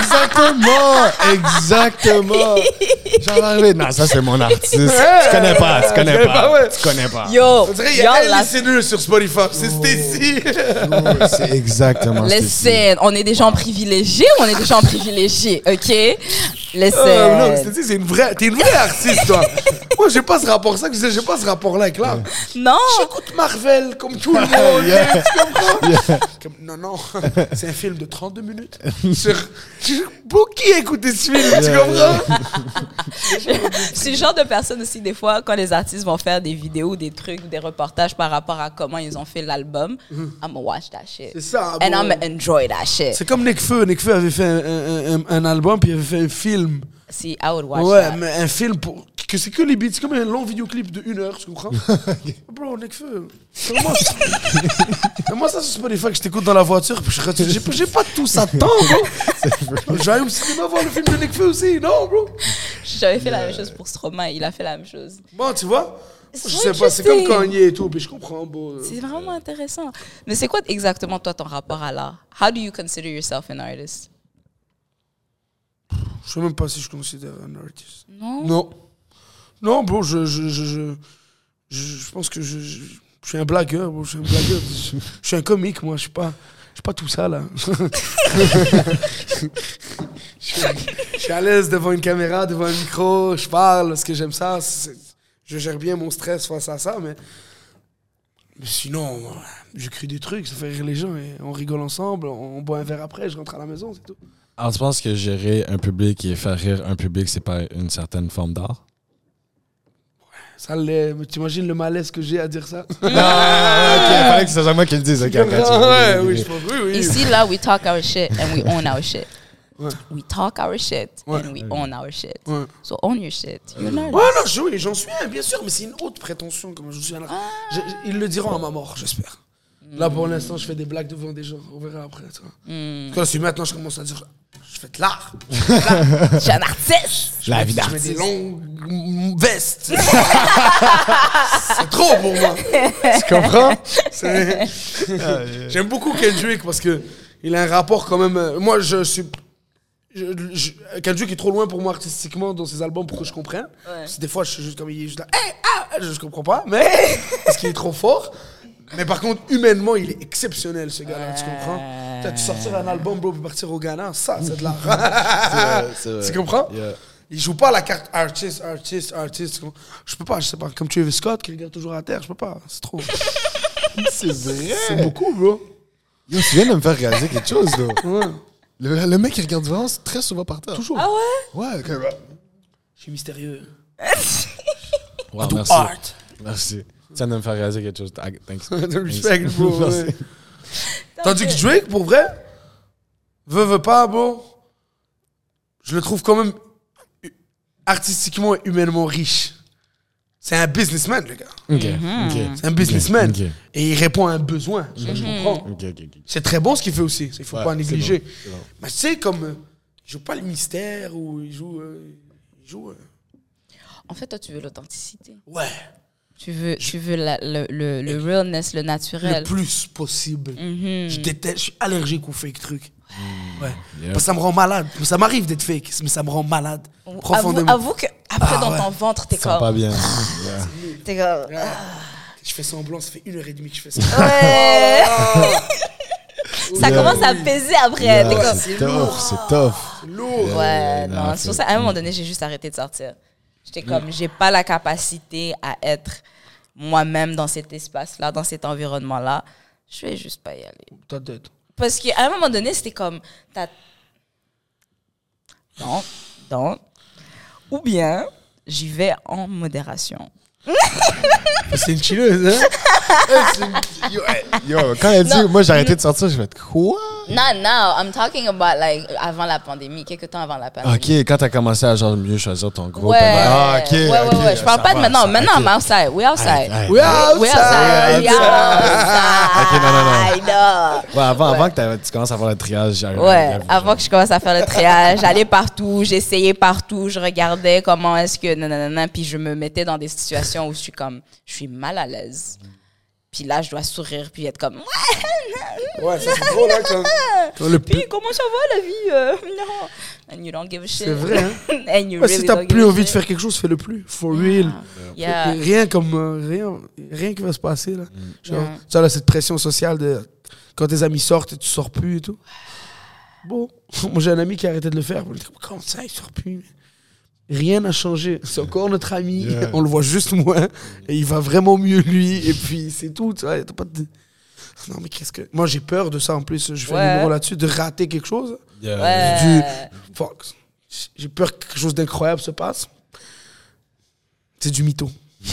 exactement, exactement. J'en arrivé. Non, ça c'est mon artiste. Tu connais pas, tu connais connais pas, pas, ouais. tu connais pas. Yo, On dirait qu'il y yo, a elle la- listener sur Spotify. C'est Stécie. C'est exactement. Stacy. Listen, on est des gens privilégiés ou on est des gens privilégiés, ok? Listen. Euh, non, c'est une vraie, t'es une vraie artiste, toi. Moi, j'ai pas ce rapport, ça que je disais, j'ai pas ce rapport-là avec l'art. non. J'écoute Marvel comme tout le monde. Yeah. Tu comprends? Comme- non, non, c'est un film de 32 minutes. Sur... Pour qui a écouté ce film? Tu comprends? Je suis le genre de personne aussi, des fois, quand les artistes vont faire des vidéos, des trucs, des reportages par rapport à comment ils ont fait l'album, I'm gonna watch that shit. C'est ça. And bon. I'm gonna enjoy that shit. C'est comme Nekfeu. Nekfeu avait fait un, un- un- un album, puis il avait fait un film. See, I would watch ouais, that. mais un film pour. Que c'est que les beats. C'est comme un long vidéoclip de une heure, tu comprends? Bro, Nekfeu. Moi, Mais moi, ça, c'est pas des fois que je t'écoute dans la voiture, puis je retourne. J'ai pas- J'ai pas tout ça de temps, bro. J'allais au cinéma voir le film de Nekfeu aussi. Non, bro? J'avais fait la même chose pour Stromae, il a fait la même chose. Bon, tu vois? C'est Je sais pas, c'est comme interesting. Kanye et tout, puis je comprends, bro. C'est vraiment intéressant. Mais c'est quoi exactement toi ton rapport à l'art? How do you consider yourself an artist? Je sais même pas si je considère un artiste. Non? Non. Non, bro, je, je, je, je, pense que je, suis un blagueur, bro, je suis un blagueur. je, suis un comique, moi, je suis pas, je suis pas tout ça, là. je, suis- à l'aise devant une caméra, devant un micro, je parle, parce que j'aime ça. Je gère bien mon stress face à ça, mais, mais sinon, j'écris des trucs, ça fait rire les gens, et on rigole ensemble, on boit un verre après, je rentre à la maison, c'est tout. Alors, tu penses que gérer un public et faire rire un public, c'est pas une certaine forme d'art? Ça l'est, mais t'imagines le malaise que j'ai à dire ça? Ah, ok, il fallait que ce soit moi qui le dise. ok, ouais, oui, je pense, oui, oui. Ici, là, we talk our shit and we own our shit. Ouais. We talk our shit Ouais. and we own our shit. Ouais. So own your shit. You're. Ouais, non, je- oui, j'en suis un, bien sûr, mais c'est une haute prétention. Comme je suis un- je- je- ils le diront à ma mort, j'espère. Là, pour l'instant, je fais des blagues devant des gens. On verra après. Tu vois. Parce que là, si maintenant je commence à dire, je fais de l'art. Je suis un artiste. La vie Je mets d'artiste. des longues mm, vestes. c'est trop pour moi. Tu comprends? J'aime beaucoup Kendrick parce que il a un rapport quand même. euh, Moi, je suis. je- je- Kendrick est trop loin pour moi artistiquement dans ses albums pour que je comprenne. Parce que des fois, je suis juste comme il est juste là. Hey, ah, je, je comprends pas, mais parce qu'il est trop fort. Mais par contre, humainement, il est exceptionnel, ce gars-là. Tu comprends? T'as- Tu sortir un album, bro, puis partir au Ghana, ça, c'est de l'art. Tu comprends? Yeah. Il joue pas la carte artiste, artiste, artiste. tu? Je peux pas, je sais pas. Comme Travis Scott qui regarde toujours à terre, je peux pas. C'est trop. C'est vrai. C'est beaucoup, bro. Yo, tu viens de me faire réaliser quelque chose, là. Ouais. Le, le mec, il regarde vraiment très souvent par terre. Toujours. Ah ouais? Ouais, ok. Je suis mystérieux. Wow, merci. art. Merci. Tu viens de me faire réaliser quelque chose. Ah, Thanks. Respect, bro. Ouais. Tandis que Drake, pour vrai, veut, veut pas, bro, je le trouve quand même artistiquement et humainement riche. C'est un businessman, le gars. Ok. Mhm. ok. C'est un businessman. Ok. Et il répond à un besoin. Je, je comprends. Ok, ok, ok. C'est très bon ce qu'il fait aussi. Il faut Ouais, pas négliger. bon, c'est bon. Mais tu sais, comme. euh, il joue pas le mystère ou il joue. euh, il joue. euh, En fait, toi, tu veux l'authenticité. ouais. Tu veux, tu veux la- le, le, le realness, le Le naturel. plus possible. Mhm. Je déteste. Je suis allergique aux fake trucs. Ouais. Yeah. Parce que ça me rend malade. Ça m'arrive d'être fake, mais ça me rend malade. Avoue, Profondément. avoue que après Ah dans ouais. ton ventre, t'es Ça sent pas comme. bien. Yeah. T'es comme. Je fais semblant, ça fait une heure et demie que je fais ça. Ouais. ça Yeah. commence à peser après. Comme. c'est tough, c'est tough. C'est lourd. Ouais, non, C'est pour ça, à un moment donné, j'ai juste arrêté de sortir. J'étais comme, j'ai pas la capacité à être moi-même dans cet espace-là, dans cet environnement-là. Je vais juste pas y aller. Ta tête. Parce qu'à un moment donné, c'était comme, t'as... Non, non. Ou bien, j'y vais en modération. C'est une chilleuse, hein? Yo, yo, quand elle dit, Non. moi j'ai arrêté de sortir, je vais être quoi? Non, non, I'm talking about like avant la pandémie, quelques temps avant la pandémie. Ok, quand t'as commencé à genre mieux choisir ton groupe. Ouais, ah, ok. ouais, ouais, ok, ouais. Je parle ça pas de va, maintenant. ça- Maintenant, ok. I'm outside. We outside. We arrête. We outside. outside. We outside. Ok, non, non, non. non. Ouais, avant, avant que t'as- tu commences à faire le triage, j'arrive. Ouais, avant que je commence à faire le triage, j'allais partout, j'essayais partout, je regardais comment est-ce que nanana, puis je me mettais dans des situations où je suis comme, je suis mal à l'aise. Puis là, je dois sourire puis être comme, ouais, Ouais, ça c'est drôle, hein, quand, quand le puis comment ça va la vie euh, Non. And you don't give a shit. C'est vrai, hein? And you Ouais, really si t'as plus envie de faire quelque chose, fais-le plus. For real. Yeah. Rien comme. euh, rien, rien qui va se passer, là. Genre, Yeah. Tu as là, cette pression sociale de. Quand tes amis sortent et tu sors plus et tout. Bon, moi j'ai un ami qui a arrêté de le faire. Comment ça, il sort plus Rien n'a changé. C'est encore notre ami. Yeah. On le voit juste moins. Et il va vraiment mieux lui. Et puis c'est tout. Tu vois, pas de... Non, mais qu'est-ce que. Moi j'ai peur de ça en plus. Je fais Ouais. un numéro là-dessus, de rater quelque chose. Yeah. Ouais. Fuck. J'ai peur que quelque chose d'incroyable se passe. C'est du mytho.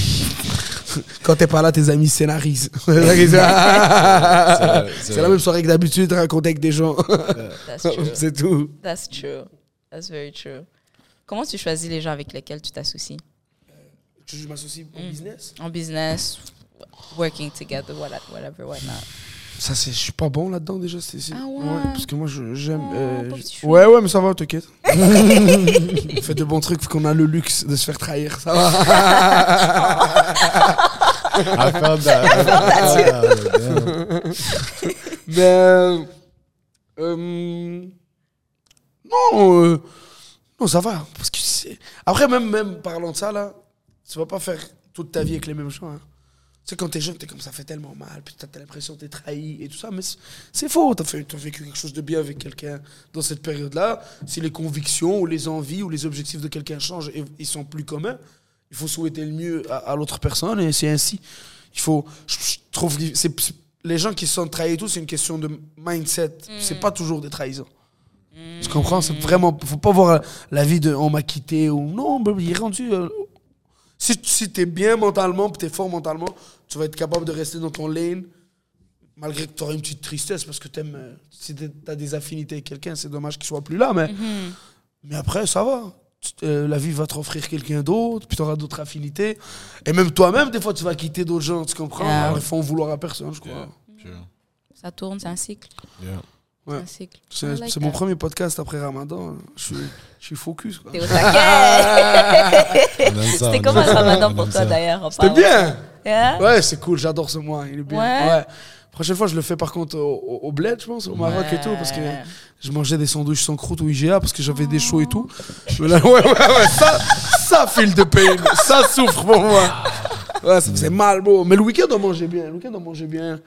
Quand t'es pas là, tes amis scénarisent. c'est la même soirée que d'habitude, raconter avec des gens. C'est tout. That's true. That's very true. Comment tu choisis les gens avec lesquels tu t'associes? Je m'associe au business? En business, working together, what- whatever, whatnot. Ça, c'est, je suis pas bon là-dedans déjà. C'est, c'est- Ah ouais. Parce que moi, je- j'aime. Oh, euh, ouais, ouais, mais ça va, t'inquiète. On fait de bons trucs qu'on a le luxe de se faire trahir. Ça va. I felt that. Ah. Mais. euh, euh, non, euh, non, ça va. Parce que Après, même, même parlant de ça, là, tu vas pas faire toute ta vie avec les mêmes gens. hein. Tu sais, quand t'es jeune, t'es comme ça fait tellement mal, puis t'as l'impression que t'es trahi et tout ça, mais c'est- faux. T'as fait- t'as vécu quelque chose de bien avec quelqu'un dans cette période-là. Si les convictions ou les envies ou les objectifs de quelqu'un changent et ils sont plus communs, il faut souhaiter le mieux à, à l'autre personne et c'est ainsi. Il faut. Je, je trouve. les gens qui se sentent trahis et tout, c'est une question de mindset. C'est pas toujours des trahisons. Tu comprends? C'est vraiment. Faut pas voir la vie de on m'a quitté ou non, bah, il est rendu. euh, si si t'es bien mentalement, puis t'es fort mentalement, tu vas être capable de rester dans ton lane, malgré que t'auras une petite tristesse parce que t'aimes. euh, Si t'as des affinités avec quelqu'un, c'est dommage qu'il soit plus là, mais. Mais après, ça va. Tu- euh, la vie va te offrir quelqu'un d'autre, puis tu auras d'autres affinités. Et même toi-même, des fois, tu vas quitter d'autres gens, tu comprends? Yeah. Alors, il faut en vouloir à personne, je crois. Yeah. Sure. Ça tourne, c'est un cycle. Yeah. C'est Ouais. mon premier podcast après Ramadan. Je suis, je suis focus. T'es au taquet. C'était comment ça, ramadan pour toi d'ailleurs C'était bien Yeah? Ouais, c'est cool, j'adore ce mois, il est bien. Ouais. Ouais. Prochaine fois, je le fais par contre au, au- bled, je pense, au Maroc et tout, parce que je mangeais des sandwichs sans croûte au IGA parce que j'avais des chauds et tout. Là, ouais, ouais, ouais, ça, ça file de pain, ça souffre pour moi. Ouais, ça faisait mal, beau. Mais le week-end, on mangeait bien. Le week-end, on mangeait bien.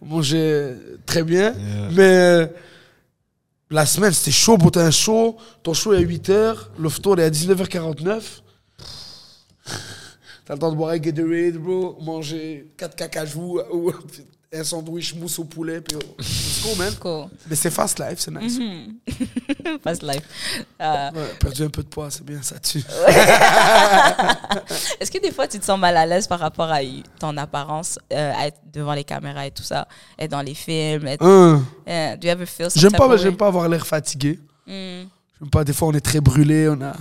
On mangeait très bien. Yeah. Mais euh, la semaine, c'était chaud pour un show. Ton show est à 8h, le photo est à 19h49. T'as le temps de boire un Gatorade, bro, manger 4 cacajous ou un sandwich mousse au poulet. Puis, oh, c'est cool, man. Cool. Mais c'est fast life, c'est nice. Fast life. Euh, Ouais, perdu un peu de poids, c'est bien, ça tue. Est-ce que des fois tu te sens mal à l'aise par rapport à ton apparence, euh, à être devant les caméras et tout ça, être dans les films? Être, Hein? Yeah, do you ever feel J'aime pas, j'aime pas avoir l'air fatigué. Mm. J'aime pas, des fois on est très brûlé, on a.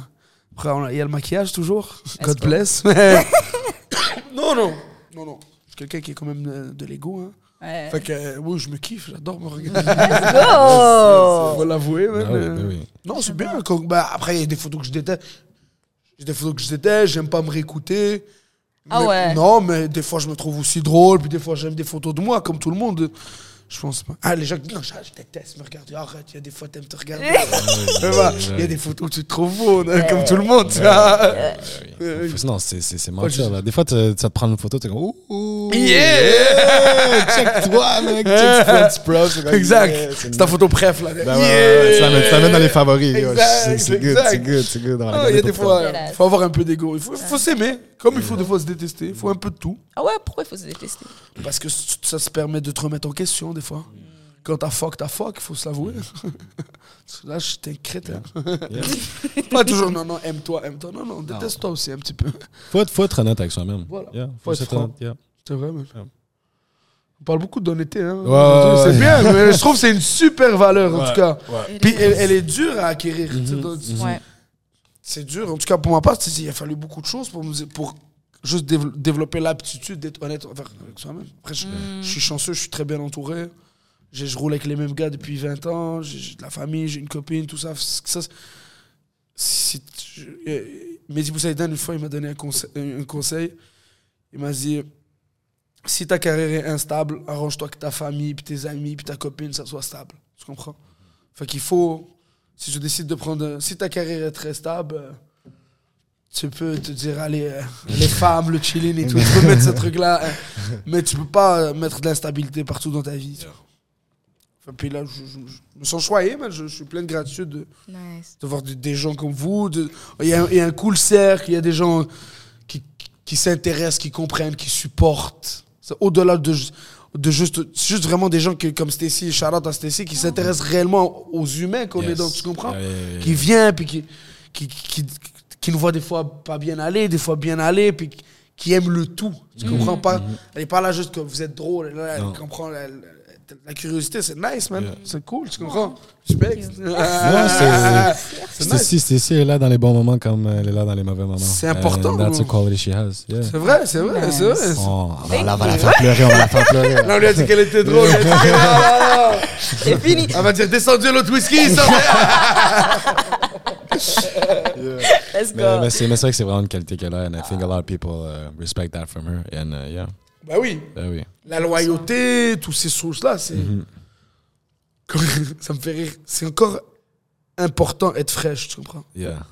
Après, on a- il y a le maquillage toujours. God go. bless. Non, non, non, non. Quelqu'un qui est quand même de, de l'ego. Hein. Ouais. Fait que, euh, oui, je me kiffe, j'adore me regarder. Go! Faut l'avouer, Ah man. oui, Euh, oui. Non, c'est bien. quand- bah, après, il y a des photos que je déteste. J'ai des photos que je déteste, j'aime pas me réécouter. Ah Mais- ouais. Non, mais des fois, je me trouve aussi drôle, puis des fois, j'aime des photos de moi, comme tout le monde. Je pense pas. Ah, les gens qui disent, non, je, je déteste me regarder. Arrête, il y a des fois, t'aimes te regarder. Il y a des photos où tu te trouves beau, comme tout le monde, tu vois. Faut- Non, c'est c'est- c'est Quoi, mentir. Des fois, tu- ça te prend une photo, t'es comme, ouh, ouh, Yeah! check-toi, mec, check French Pro. c'est comme, Exact. yeah, C'est ta photo préf, là. Ben tu la mets dans les favoris. c'est- good, c'est good, c'est good. Ah, Il y a des fois, ça. Il faut avoir un peu d'ego. Il faut, faut s'aimer, comme il faut des fois se détester. Il faut un peu de tout. Ah ouais, pourquoi il faut se détester? Parce que ça se permet de te remettre en question, des fois. Quand t'as fuck, t'as fuck, il faut se l'avouer. Là, j'étais un crétin. Yeah. Pas toujours, non, non, aime-toi, aime-toi. Non, non, déteste-toi aussi un petit peu. Faut, être- faut être honnête avec soi-même. Voilà. Yeah, Faut être être franc. honnête, yeah. C'est vrai. Ouais. On parle beaucoup d'honnêteté, hein. Ouais, c'est ouais. bien, mais je trouve que c'est une super valeur, en Ouais, tout cas. ouais. Puis elle, elle est dure à acquérir. Mhm, mhm. Ouais. C'est dur. En tout cas, pour ma part, il a fallu beaucoup de choses pour, nous- pour juste dév- développer l'aptitude d'être honnête envers avec soi-même. Après, je, je suis chanceux, je suis très bien entouré. Je roule avec les mêmes gars depuis 20 ans. J'ai de la famille, j'ai une copine, tout ça. ça euh, Mehdi Boussaïdan, une fois, il m'a donné un conseil, un conseil. Il m'a dit si ta carrière est instable, arrange-toi que ta famille, puis tes amis, puis ta copine, ça soit stable. Tu comprends? Fait qu'il faut. Si je décide de prendre. Si ta carrière est très stable, euh, tu peux te dire, allez, euh, les femmes, le chilling et tout, tu peux mettre ce truc-là. hein. mais tu peux pas euh, mettre de l'instabilité partout dans ta vie. Puis là, je, je- je me sens choyé, man. Je, je suis plein de gratitude de, Nice. de voir des, des gens comme vous. de- Il y, a un- il y a un cool cercle, il y a des gens qui, qui s'intéressent, qui comprennent, qui supportent. C'est au-delà de, ju- de juste, c'est juste vraiment des gens qui, comme Stacy, out à Stacy, qui s'intéressent réellement aux humains qu'on est dans, tu comprends? Yeah, yeah, yeah. Qui vient, puis qui, qui, qui, qui nous voit des fois pas bien aller, des fois bien aller, puis qui- aime le tout. Tu comprends pas? Elle est pas là juste que vous êtes drôle, elle, elle comprend. elle- elle- la curiosité, c'est nice, man. Yeah. C'est cool, tu comprends? Respect. Non, c'est- C'est nice. Stacy, Stacy est là dans les bons moments comme elle est là dans les mauvais moments. C'est important, that's a quality she has. Yeah. C'est vrai, c'est vrai, c'est vrai. Oh, on va, on va la faire pleurer, on va la faire pleurer. Là, on lui a dit qu'elle était drôle. elle Ah, C'est fini. Elle va dire descendu l'autre whisky, ça. Let's Mais, go. mais c'est mais c'est vrai que c'est vraiment une qualité qu'elle a, and I think a lot of people uh, respect that from her. And uh, yeah, bah oui. ben oui. La loyauté, tous ces choses-là, c'est. Comme- Ça me fait rire. C'est encore important être fraîche, tu comprends? Yeah.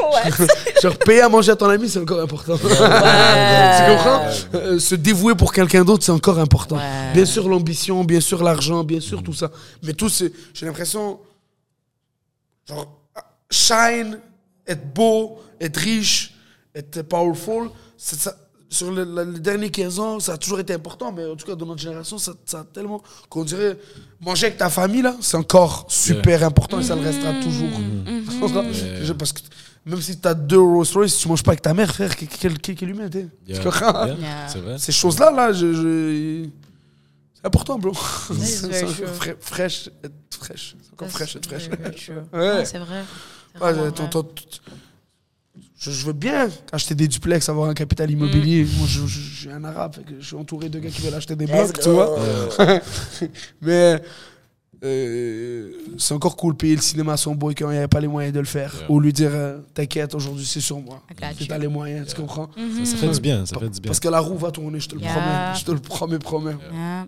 Ouais. Genre, payer à manger à ton ami, c'est encore important. tu comprends? Euh, se dévouer pour quelqu'un d'autre, c'est encore important. Ouais. Bien sûr, l'ambition, bien sûr, l'argent, bien sûr, tout ça. Mais tout, c'est. J'ai l'impression. Genre, shine, être beau, être riche, être powerful. c'est ça. Sur le- le- les derniers 15 ans, ça a toujours été important, mais en tout cas, dans notre génération, ça, ça a tellement. qu'on dirait. Manger avec ta famille, là, c'est encore super important et ça le restera toujours. Je- Parce que même si tu as deux Rolls Royce, si tu manges pas avec ta mère, frère, quel, quel, quel, quel humain t'es Yeah. Yeah. Yeah. Ces choses-là, là, je, je- c'est important, bro. C'est fraîche, être fraîche. C'est encore fraîche, être fraîche. Ouais. C'est vrai. Ouais, vrai. Je, je veux bien acheter des duplex, avoir un capital immobilier. Moi, je, je- je suis un arabe, fait que je suis entouré de gars qui veulent acheter des blocs, tu vois. Mais euh, c'est encore cool de payer le cinéma à son boy quand il n'y avait pas les moyens de le faire. Yeah. Ou lui dire, euh, t'inquiète, aujourd'hui c'est sur moi. Tu as les moyens, tu comprends. Ça, ça fait du bien, ça fait du bien. Parce que la roue va tourner, je te le Yeah. promets. Je te le promets, promets. Yeah.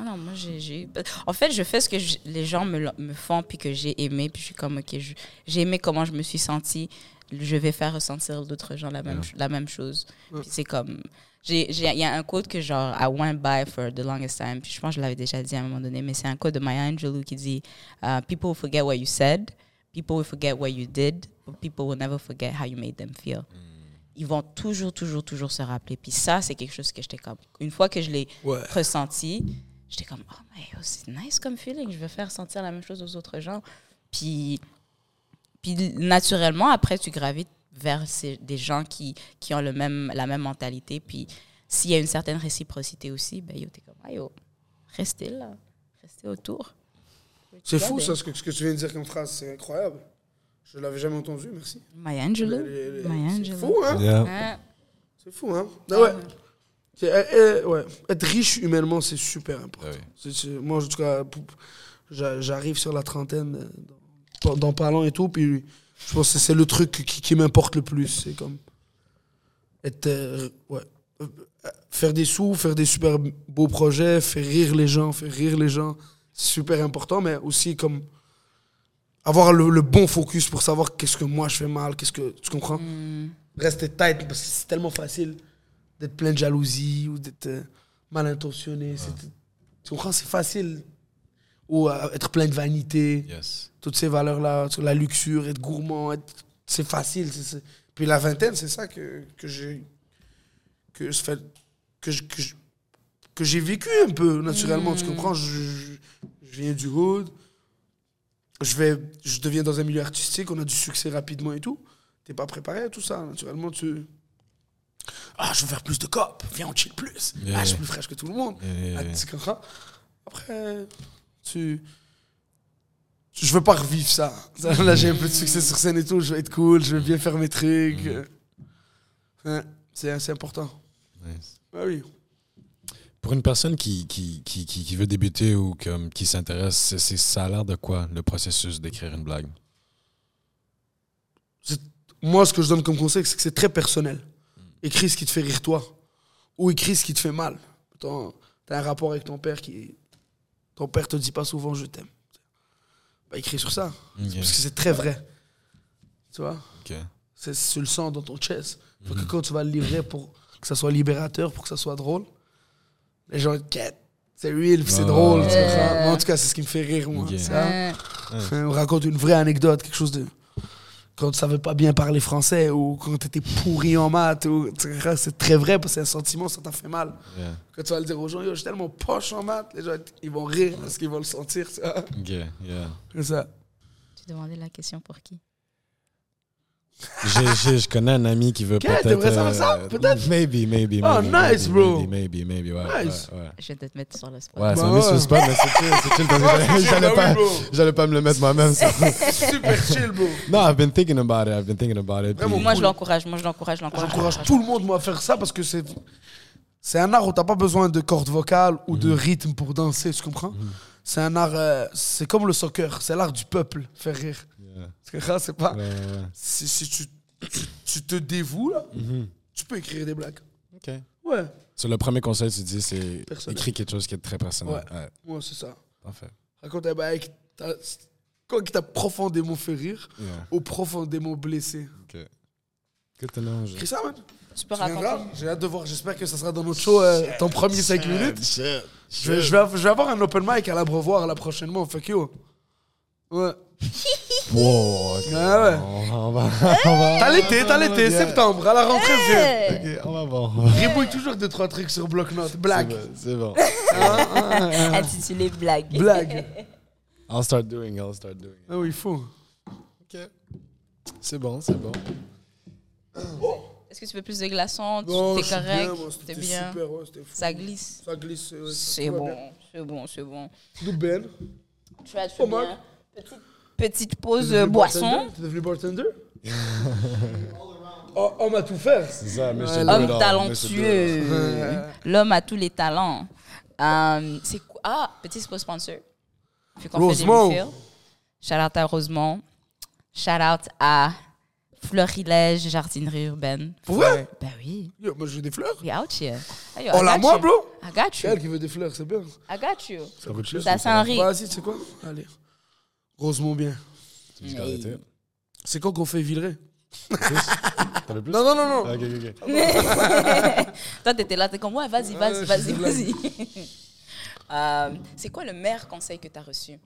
Ah non, moi j'ai-. En fait, je fais ce que je- les gens me, font puis que j'ai aimé. Puis je suis comme, ok, je- j'ai aimé comment je me suis sentie. Je vais faire ressentir d'autres gens la même, Yeah. la même chose. Puis c'est comme. Il y a un quote que genre, I went by for the longest time. Puis je pense que je l'avais déjà dit à un moment donné, mais c'est un quote de Maya Angelou qui dit uh, People will forget what you said, people will forget what you did, but people will never forget how you made them feel. Ils vont toujours, toujours, toujours se rappeler. Puis ça, c'est quelque chose que j'étais comme. Une fois que je l'ai Ouais. ressenti, j'étais comme, oh, mais oh, c'est nice comme feeling, je veux faire sentir la même chose aux autres gens. Puis, puis naturellement, après, tu gravites vers ces- des gens qui, qui ont le même, la même mentalité. Puis s'il y a une certaine réciprocité aussi, ben yo, t'es comme, ah yo, restez là, restez autour. C'est fou, Ouais, ça, ce que, ce que tu viens de dire comme phrase. C'est incroyable. Je l'avais jamais entendu, merci. Maya Angelou. C'est fou, hein? Yeah. C'est fou, hein? Ah ouais. C'est- euh, euh, ouais. Être riche humainement, c'est super important. Ah oui. C'est- c'est- moi, en tout cas, j'arrive sur la trentaine euh, dans, dans pas long et tout, puis je pense que c'est le truc qui, qui m'importe le plus. C'est comme être, euh, ouais, Euh, faire des sous, faire des super beaux projets, faire rire les gens, faire rire les gens, c'est super important, mais aussi comme avoir le, le bon focus pour savoir qu'est-ce que moi je fais mal, qu'est-ce que tu comprends? Hmm. rester tight parce que c'est tellement facile d'être plein de jalousie ou d'être euh, mal intentionné. Tu comprends? C'est facile. Ou euh, être plein de vanité. Yes. Toutes ces valeurs-là, la luxure, être gourmand, être- c'est facile. c'est- c'est- Puis la vingtaine, c'est ça que, que j'ai que je fais que je- que je- que j'ai vécu un peu naturellement. Tu comprends? Je, je- je viens du hood. Je, vais, je deviens dans un milieu artistique, on a du succès rapidement et tout. T'es pas préparé à tout ça. Naturellement, tu. Ah, je veux faire plus de cop. Viens, on chill plus. Yeah. Ah, je suis plus fraîche que tout le monde. Yeah. Ah, tu comprends? Après, tu. Je veux pas revivre ça. Là, j'ai un peu de succès sur scène et tout. Je vais être cool, je vais bien faire mes trucs. Ouais, c'est c'est important. Nice. Ah oui. Pour une personne qui, qui, qui, qui, qui veut débuter ou comme, qui s'intéresse, c'est- c'est- ça a l'air de quoi le processus d'écrire une blague? C'est- Moi, ce que je donne comme conseil, c'est que c'est très personnel. Écris ce qui te fait rire toi. Ou écris ce qui te fait mal. T'as t'as un rapport avec ton père qui. Ton père te dit pas souvent je t'aime. Bah, écris sur ça. Parce que c'est très vrai. Tu vois? Ok. C'est tu le sens dans ton chest. Faut que quand tu vas le livrer pour que ça soit libérateur, pour que ça soit drôle, les gens te quittent. C'est real, puis c'est Ouais. drôle. Moi, en tout cas, c'est ce qui me fait rire, moi. Ok. ça. Ouais. On raconte une vraie anecdote, quelque chose de. Quand tu savais pas bien parler français ou quand tu étais pourri en maths, ou... c'est très vrai parce que c'est un sentiment, ça t'a fait mal. Yeah. Quand tu vas le dire aux gens, yo, je suis tellement poche en maths, les gens ils vont rire parce qu'ils vont le sentir. tu vois. Ok, yeah. C'est ça. Tu demandais la question pour qui? Je connais un ami qui veut peut-être. T'aimerais savoir ça? Peut-être? Maybe, maybe. Oh, maybe, nice, maybe, bro. Maybe, maybe, maybe, ouais. Nice. Ouais, ouais. Je vais te mettre sur le spot. Ouais, c'est Bah un sur ouais. le spot, mais c'est chill, c'est chill parce que j'allais- j'allais bah pas, j'allais pas me le mettre moi-même. ça. Super chill, bro. No, I've been thinking about it. I've been thinking about it. Puis- Moi, je l'encourage. Moi, je l'encourage. je l'encourage, J'encourage je tout le monde moi, à faire ça parce que c'est. C'est un art où t'as pas besoin de cordes vocales ou de rythme pour danser, tu comprends? C'est un art. euh, c'est comme le soccer, c'est l'art du peuple, faire rire. Tu comprends? C'est pas. Ouais, ouais. Si, si tu, tu, tu te dévoues, là, Mhm. tu peux écrire des blagues. OK. Ouais, Sur le premier conseil, tu dis, c'est écrire quelque chose qui est très personnel. Ouais. Ouais, ouais c'est ça. parfait. Raconte un bail qui t'a- quoi qui t'a profondément fait rire Yeah. ou profondément blessé. OK. Je- Écris ça, man. Tu peux raconter. J'ai hâte de voir. J'espère que ça sera dans notre show, euh, ton premier 5 minutes. Shit. Je vais, je, vais, je vais avoir un open mic à l'Abreuvoir là prochainement. Fuck you. Ouais. Wow. ok. Ah ouais. On on va. on va- T'as l'été, t'as l'été, Yeah. septembre, à la rentrée, vieux. OK, on va voir. Ribouille toujours deux, trois trucs sur bloc-notes. Blague. C'est bon. Intitulé Blague. Blague. I'll start doing, I'll start doing. Ah oui, il faut. OK. C'est bon, c'est bon. Est-ce que tu veux plus de glaçons? Tu- T'es correct bien, moi, T'es C'était bien super, ouais, c'était fou. Ça glisse. Ça glisse. ouais, C'est bon, c'est bon, c'est bon. D'où Ben Tu vas très bien. Petite, petite pause euh, boisson. T'es devenu bartender? Oh, On m'a tout fait. C'est ça, mais Ouais, Homme talentueux. L'homme a tous les talents. Euh, c'est quoi? Ah, petit sponsor. Qu'on fait des Rosemont. refills. Shout out à Rosemont. Shout out à Florilège Jardinerie Urbaine. Pour vrai? Ben oui. Yo, moi, je veux des fleurs. We out here. Hey, yo, Oh I là, got moi, you. bro I got C'est you. elle qui veut des fleurs, c'est bien. I got you. Ça coûte cher. Ça Saint-Henri. Vas-y, tu sais quoi? Allez. Rosemont bien. C'est quand qu'on fait Villeray T'as le plus? Non, non, non, non. Ah, Ok, ok, ok. Toi, t'étais là, t'es comme, ouais, vas-y, Ouais, vas-y, vas-y, vas-y. Euh, c'est quoi le meilleur conseil que t'as reçu?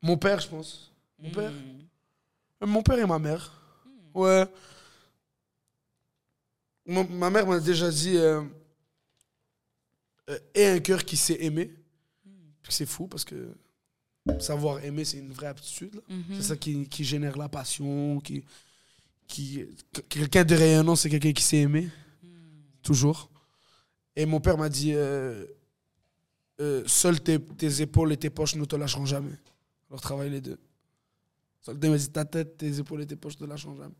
Mon père, je pense. Mon père? Hmm. Euh, Mon père et ma mère. Ouais. Mon- ma mère m'a déjà dit euh, euh, aie un cœur qui sait aimer. C'est fou parce que savoir aimer, c'est une vraie aptitude. Mhm. C'est ça qui, qui génère la passion. Qui, qui, que- quelqu'un de rayonnant, c'est quelqu'un qui sait aimer. Toujours. Et mon père m'a dit euh, euh, Seules tes, tes épaules et tes poches ne te lâcheront jamais. Alors travaille les deux. Soldat m'a dit ta tête, tes épaules et tes poches ne te lâcheront jamais.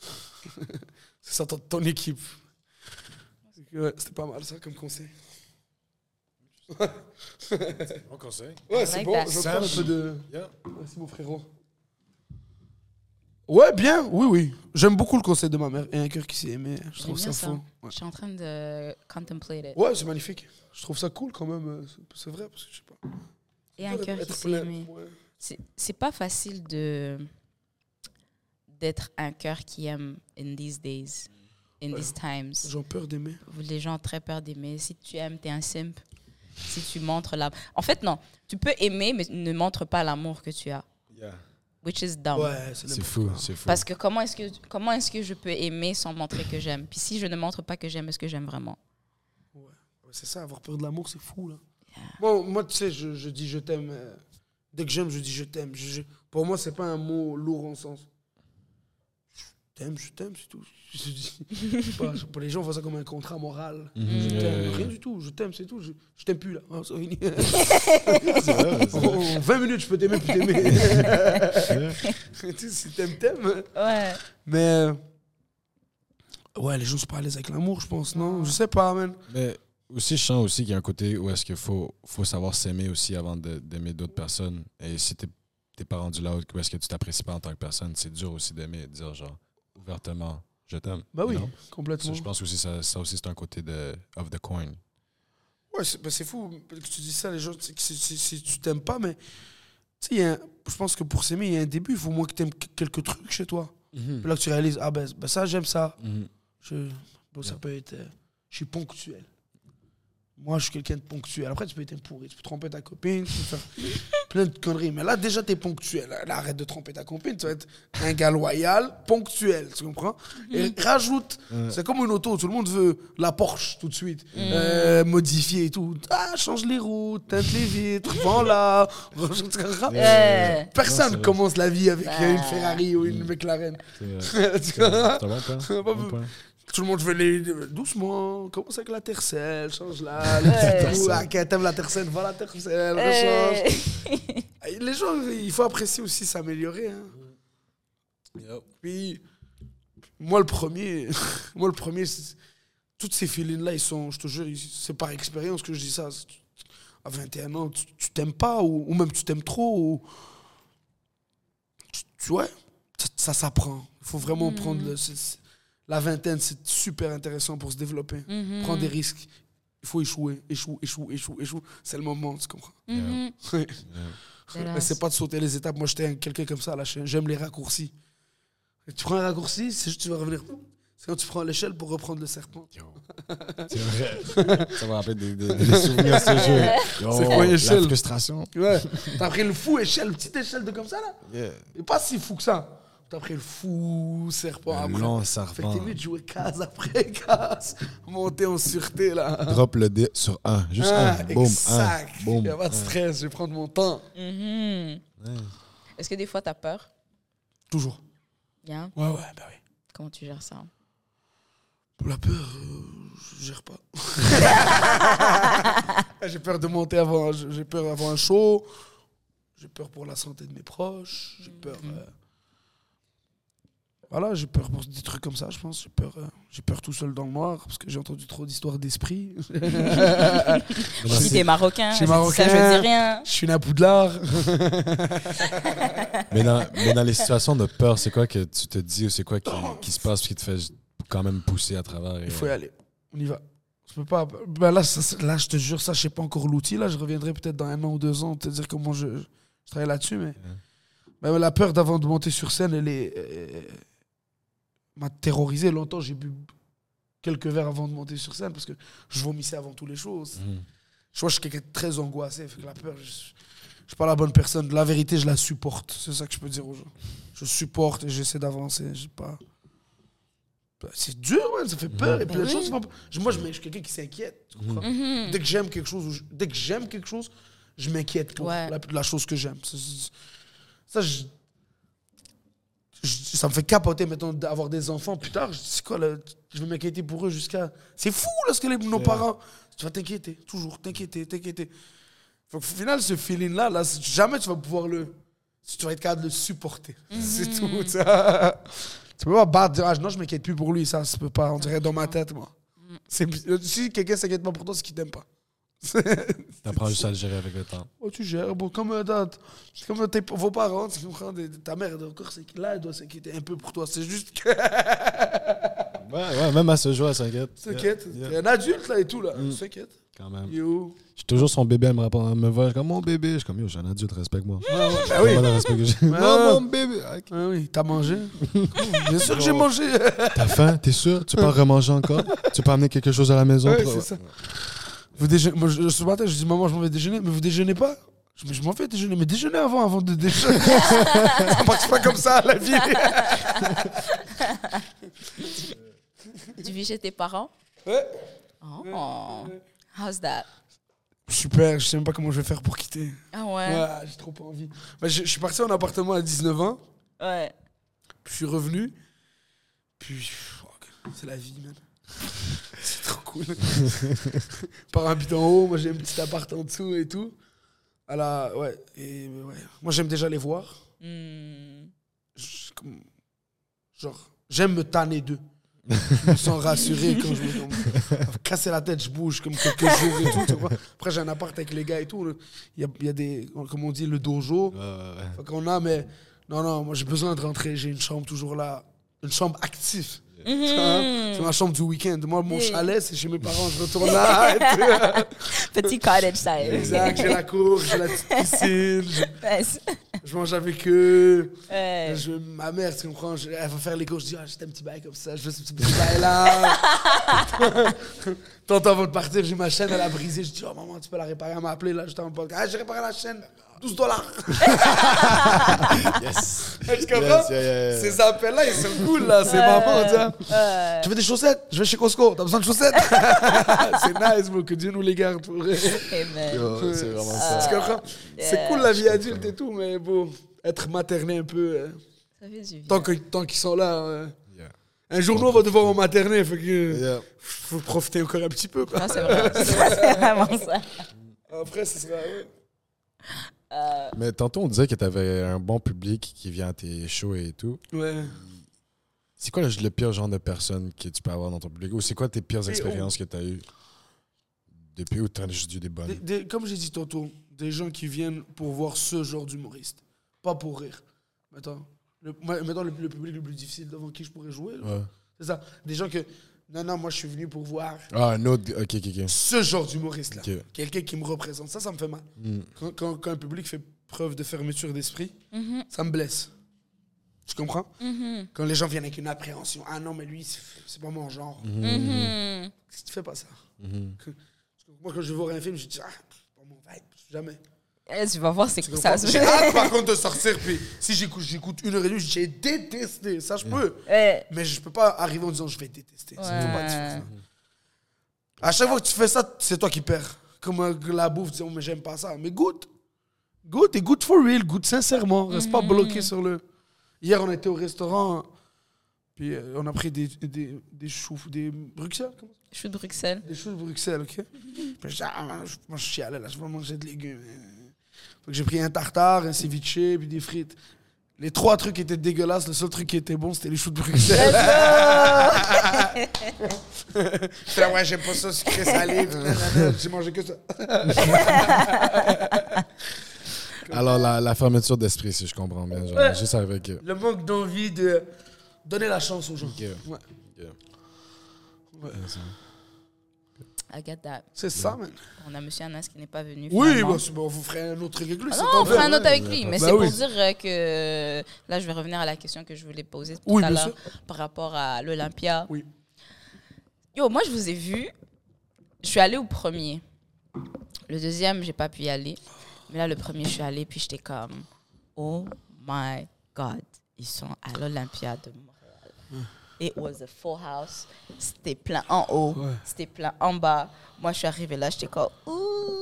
c'est ça ton, ton équipe. Ouais, C'était pas mal ça comme conseil. Bon conseil. Ouais, c'est like bon. that. Je prends un peu de. Yeah. Merci mon frérot. Ouais, bien, oui, oui. J'aime beaucoup le conseil de ma mère. Et un cœur qui s'est aimé, je trouve ça ça. fou. Ouais, Je suis en train de contemplate it. Ouais, c'est magnifique. Je trouve ça cool quand même. c'est- vrai, parce que je sais pas. Et un cœur qui s'est aimé. ouais. C'est c'est pas facile de d'être un cœur qui aime in these days, in these times. J'ai peur d'aimer. Les gens ont très peur d'aimer. Si tu aimes, t'es un simp. Si tu montres l'amour. En fait, non. Tu peux aimer, mais ne montre pas l'amour que tu as. Yeah. Which is dumb. Ouais, c'est fou, c'est fou. Parce que comment est-ce que comment est-ce que je peux aimer sans montrer que j'aime? Puis si je ne montre pas que j'aime, est-ce que j'aime vraiment? Ouais, C'est ça, avoir peur de l'amour, c'est fou, là. Bon, moi, tu sais, je, je dis je t'aime. euh, dès que j'aime, je dis je t'aime. Je- je- pour moi, c'est pas un mot lourd en sens. Je t'aime, je t'aime, c'est tout. Je dis- je sais pas, pour les gens, on voit ça comme un contrat moral. Mhm. Je t'aime, rien du tout, je t'aime, c'est tout. Je, je t'aime plus, là. Ah, c'est fini. C'est vrai, vrai. en 20 minutes, je peux t'aimer, plus t'aimer. Si t'aimes, t'aimes. Ouais. Mais. euh, Ouais, les gens sont pas à l'aise avec l'amour, je pense, non? Je sais pas, man. Mais aussi, je sens aussi qu'il y a un côté où est-ce qu'il faut, faut savoir s'aimer aussi avant d'aimer d'autres personnes. Et si t'es t'es pas rendu là où est-ce que tu t'apprécies pas en tant que personne, c'est dur aussi d'aimer et de dire genre ouvertement je t'aime. Bah oui, complètement. Je pense aussi ça, ça aussi c'est un côté de of the coin. Ouais, c'est bah, c'est fou que tu dis ça, les gens, si, si- si tu t'aimes pas, mais un- je pense que pour s'aimer, il y a un début, il faut au moins que tu aimes quelques trucs chez toi. Puis là que tu réalises, ah ben, ben ça, j'aime ça. Mhm. Je, bon, ça peut être. euh, je suis ponctuel. Moi, je suis quelqu'un de ponctuel. Après, tu peux être un pourri, tu peux tromper ta copine, tu peux faire plein de conneries. Mais là, déjà, tu es ponctuel. Là, arrête de tromper ta copine, tu vas être un gars loyal, ponctuel, tu comprends? Et rajoute, c'est comme une auto, tout le monde veut la Porsche tout de suite, euh, modifier et tout. Ah, change les roues, teinte les vitres, vends là. Euh, Personne Non, commence la vie avec Bah. une Ferrari ou une McLaren. C'est vrai. Vois. Tout le monde veut les. Doucement, commence avec la tercelle, change là. Les petits trous. Ah, t'aimes la tercelle, va la tercelle, rechange. euh, Les gens, il faut apprécier aussi s'améliorer. hein. Puis, moi le premier, moi le premier, toutes ces feelings-là, ils sont, je te jure, c'est par expérience que je dis ça. À 21 ans, tu t'aimes pas, ou, ou même tu t'aimes trop, ou. Tu, tu- ouais, ça, ça s'apprend. Il faut vraiment prendre le. La vingtaine, c'est super intéressant pour se développer. Prendre des risques. Il faut échouer, échouer, échouer, échouer, échouer. C'est le moment, tu comprends? Mais c'est pas de sauter les étapes. Moi, j'étais un- quelqu'un comme ça. là. J'aime les raccourcis. Et tu prends un raccourci, c'est juste tu vas revenir. C'est quand tu prends l'échelle pour reprendre le serpent. C'est vrai. Ça va rappeler des, des- des souvenirs de ce jeu. C'est quoi, La échelle? frustration. Ouais. T'as pris le fou échelle, petite échelle de comme ça là? Yeah. Et pas si fou que ça. T'as pris le fou serpent Un après. long Fait que serpent. t'es mieux de jouer case après case. Monter en sûreté là. Drop le dé sur un. Juste Ah, un. Boum. exact. Un. Boum. Y a pas de stress, je vais prendre mon temps. Mhm. Est-ce que des fois, tu as peur? Toujours. Yeah. Ouais, ouais, bah oui. Comment tu gères ça? Pour la peur, euh, je gère pas. j'ai peur de monter avant, j'ai peur avant un show. J'ai peur pour la santé de mes proches. J'ai peur. euh, Voilà, j'ai peur pour des trucs comme ça, je pense. J'ai peur, euh, j'ai peur tout seul dans le noir parce que j'ai entendu trop d'histoires d'esprit. Si t'es marocain, Je je suis dis ça, marocain. je dis rien. je suis à Poudlard. Mais dans, mais dans les situations de peur, c'est quoi que tu te dis ou c'est quoi qui, qui se passe qui te fait quand même pousser à travers? et- Il faut y aller. On y va. Je peux pas. Ben là, ça, là, je te jure, ça, je sais pas encore l'outil. Là, je reviendrai peut-être dans un an ou deux ans te dire comment je, je travaille là-dessus. Mais, mais la peur d'avant de monter sur scène, elle est. m'a terrorisé. Longtemps, j'ai bu quelques verres avant de monter sur scène parce que je vomissais avant toutes les choses. Mhm. Je vois, je suis quelqu'un de très angoissé. Fait que la peur, je, je suis pas la bonne personne. La vérité, je la supporte. C'est ça que je peux dire aux gens. Je supporte et j'essaie d'avancer. J'ai pas. C'est dur, ouais, ça fait peur. Et puis, les choses, oui. c'est pas- je- Moi, je, je suis quelqu'un qui s'inquiète. comprends? Mhm. Dès que j'aime quelque chose, je- dès que j'aime quelque chose, je m'inquiète pour Ouais. la, la chose que j'aime. Ça, je- je- ça me fait capoter maintenant d'avoir des enfants plus tard. Je dis, C'est quoi, là, je vais m'inquiéter pour eux jusqu'à. C'est fou, là, ce que les, nos parents. Tu vas t'inquiéter, toujours, t'inquiéter, t'inquiéter. Fait qu'au final, ce feeling-là, là, jamais tu vas pouvoir le. Tu vas être capable de le supporter. C'est tout. ça. Tu peux pas battre, dire, ah, non, je m'inquiète plus pour lui, ça, ça peut pas. On dirait dans ma tête, moi. C'est- Si quelqu'un s'inquiète pas pour toi, c'est qu'il t'aime pas. T'apprends juste à le gérer avec le temps. Oh, tu gères. Bon, comme, euh, c'est comme tes, vos parents, tu comprends, ta mère, encore, c'est là, elle doit s'inquiéter un peu pour toi. C'est juste que. Ouais, ouais, même à ce jour, elle s'inquiète. S'inquiète. Yeah, un adulte, là, et tout, là. Mm. S'inquiète. Quand même. Yo. Je suis toujours son bébé, elle me répond, elle me voit, comme mon bébé. Je suis comme, yo, j'ai un adulte, respecte-moi. Ah. Ouais. Non, mon bébé. Ah oui, t'as mangé? Bien sûr que j'ai mangé. T'as faim, t'es sûr? Tu peux en remanger encore? Tu peux amener quelque chose à la maison? Ouais, pour- c'est ça. Vous déjeunez. Moi, je- ce matin, je dis, maman, je m'en vais déjeuner. Mais vous déjeunez pas je, mais je m'en vais déjeuner. Mais déjeunez avant, avant de déjeuner. ça marche pas comme ça, la vie. Tu vis chez tes parents? Ouais. Oh. How's that? Super, je sais même pas comment je vais faire pour quitter. Ah ouais. Ouais, j'ai trop pas envie. Bah, je, je suis parti en appartement à 19 ans. Ouais. Puis je suis revenu. Puis, fuck, c'est la vie, man. Cool. Par habite en haut, moi j'ai un petit appart en dessous et tout. À la, ouais, et, ouais. Moi j'aime déjà les voir. Hmm. Je- comme- genre, j'aime me tanner d'eux. Je me sens rassuré quand je me comme, casser la tête, je bouge comme quelques jours et tout. tu vois. Après, j'ai un appart avec les gars et tout. Il y a, il y a des, comme on dit, le dojo. Ouais, ouais, ouais. Fait qu'on a, mais non, non, moi j'ai besoin de rentrer. J'ai une chambre toujours là, une chambre active. C'est ma chambre du week-end. Moi, mon Yeah. chalet, c'est chez mes parents. Je retourne là. Petit cottage style. exact. J'ai la cour, j'ai la petite piscine. Je, Nice. je mange avec eux. Ouais. Je, ma mère, tu comprends, je- elle va faire les courses. Je dis, ah, j'ai un petit bail comme ça. Je veux ce petit bail là. Tantôt avant de partir, j'ai ma chaîne, elle a brisé. Je dis, oh maman, tu peux la réparer. Elle m'a appelé là, j'étais en podcast. Ah, j'ai réparé la chaîne. 12 dollars. Yes. Tu comprends? Yes, yeah, yeah, yeah. Ces appels-là, ils sont cool là. C'est maman, tu vois. Ouais. Tu veux des chaussettes? Je vais chez Costco. T'as besoin de chaussettes? C'est nice, bro. Que Dieu nous les garde. Pour. Amen. C'est vraiment Tu ça. comprends? C'est cool la vie adulte et tout, mais bon, être materné un peu. euh, Ça fait du bien. tant que- tant qu'ils sont là. euh, Yeah. un jour, nous, on va devoir en materner. Que Yeah. faut profiter encore un petit peu. C'est vrai. C'est vraiment ça. Après, ce sera. ouais. Mais tantôt, on disait que tu avais un bon public qui vient à tes shows et tout. Ouais. C'est quoi le, le pire genre de personne que tu peux avoir dans ton public? Ou c'est quoi tes pires Et expériences que tu as eues depuis ou tu as juste eu des bonnes? Des- des- comme j'ai dit tantôt, des gens qui viennent pour voir ce genre d'humoriste, pas pour rire. Mettons, le, mettons le, le public le plus difficile devant qui je pourrais jouer. là. Ouais. C'est ça. Des gens que. Non, non, moi je suis venu pour voir Ah, un autre. Ok, ok, ok. ce genre d'humoriste-là. Quelqu'un qui me représente. Ça, ça me fait mal. Mm. Quand, quand- quand un public fait preuve de fermeture d'esprit, Mhm, ça me blesse. Tu comprends? Mhm, Quand les gens viennent avec une appréhension. Ah non, mais lui, c'est pas mon genre. Si tu fais pas ça? Moi, quand je vais voir un film, je dis, ah, c'est pas mon vibe. Jamais. Eh, Tu vas voir, c'est que ça J'ai hâte, par contre, de sortir. Puis si j'écoute, j'écoute une heure et demie, j'ai détesté. Ça, je peux. Ouais. Mais je peux pas arriver en disant, je vais détester. Pas. À chaque fois que tu fais ça, c'est toi qui perds. Comme euh, la bouffe, disons, mais j'aime pas ça. Mais goûte. Goûte et goûte for real. Goûte sincèrement. Reste pas bloqué sur le. Hier, on était au restaurant. Puis euh, on a pris des, des, des choux, des Bruxelles. comment Je suis de Bruxelles. des choux de Bruxelles, ok? Puis je dis, ah, je- moi, je chialais, là, je veux manger de légumes. J'ai pris un tartare, un ceviche, puis des frites. Les trois trucs étaient dégueulasses. Le seul truc qui était bon, c'était les choux de Bruxelles. Je fais, ouais, j'aime pas ça, sucré salé. J'ai mangé que ça. Alors, la, la fermeture d'esprit, si je comprends bien. Genre, Ouais. Juste avec. euh, Le manque d'envie de donner la chance aux gens. Yeah. Ouais. Yeah. Ouais. I get that. C'est ça, man. On a Monsieur Anas qui n'est pas venu. Oui, bah, c'est bon, vous ferez un autre avec lui. Ah non, on fera un autre avec lui. Mais Bah c'est oui. pour dire euh, que là, je vais revenir à la question que je voulais poser tout Oui, à l'heure par rapport à l'Olympia. Oui. Yo, moi, je vous ai vu. Je suis allée au premier. Le deuxième, j'ai pas pu y aller. Mais là, le premier, je suis allée, puis j'étais comme, oh my God, ils sont à l'Olympia de Montréal. It was a full house. C'était plein en haut, Ouais. c'était plein en bas. Moi, je suis arrivée là, j'étais comme, ouh,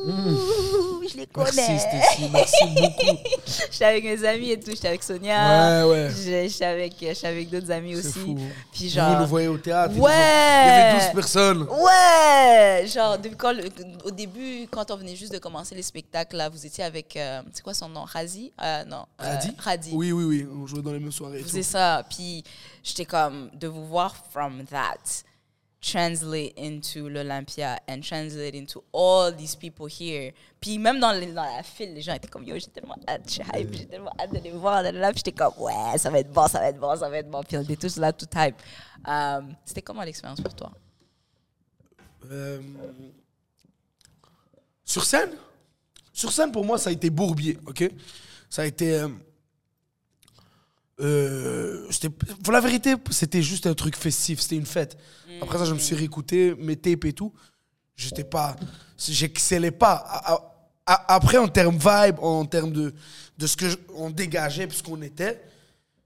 je les connais. Merci, Stécie. Merci beaucoup. J'étais avec mes amis et tout, j'étais avec Sonia. Ouais, ouais. J'étais avec, j'étais avec d'autres amis C'est aussi. fou. Puis Vous genre. nous voyez au théâtre. Ouais. Il y avait 12 personnes. Ouais! Genre, depuis quand le- au début, quand on venait juste de commencer les spectacles, là, vous étiez avec. euh, c'est quoi son nom? Razi? Euh, non. euh, Radi Radi. Oui, oui, oui. On jouait dans les mêmes soirées. Vous faisiez ça. Puis j'étais comme, de vous voir from that, translate into l'Olympia and translate into all these people here. Puis même dans, les- dans la file, les gens étaient comme, yo, j'ai tellement hâte, je suis hype, j'ai tellement hâte de les voir. Là, j'étais comme, ouais, ça va être bon, ça va être bon, ça va être bon. Puis on était tous là, tout hype. Euh, C'était comment l'expérience pour toi? Euh, Sur scène? Sur scène, pour moi, ça a été bourbier, ok? Ça a été. euh, euh, pour la vérité, c'était juste un truc festif, c'était une fête. Après ça, je me suis réécouté mes tapes et tout. J'étais pas. J'excellais pas. Après, en termes vibe, en termes de, de ce qu'on dégageait, puis ce qu'on était,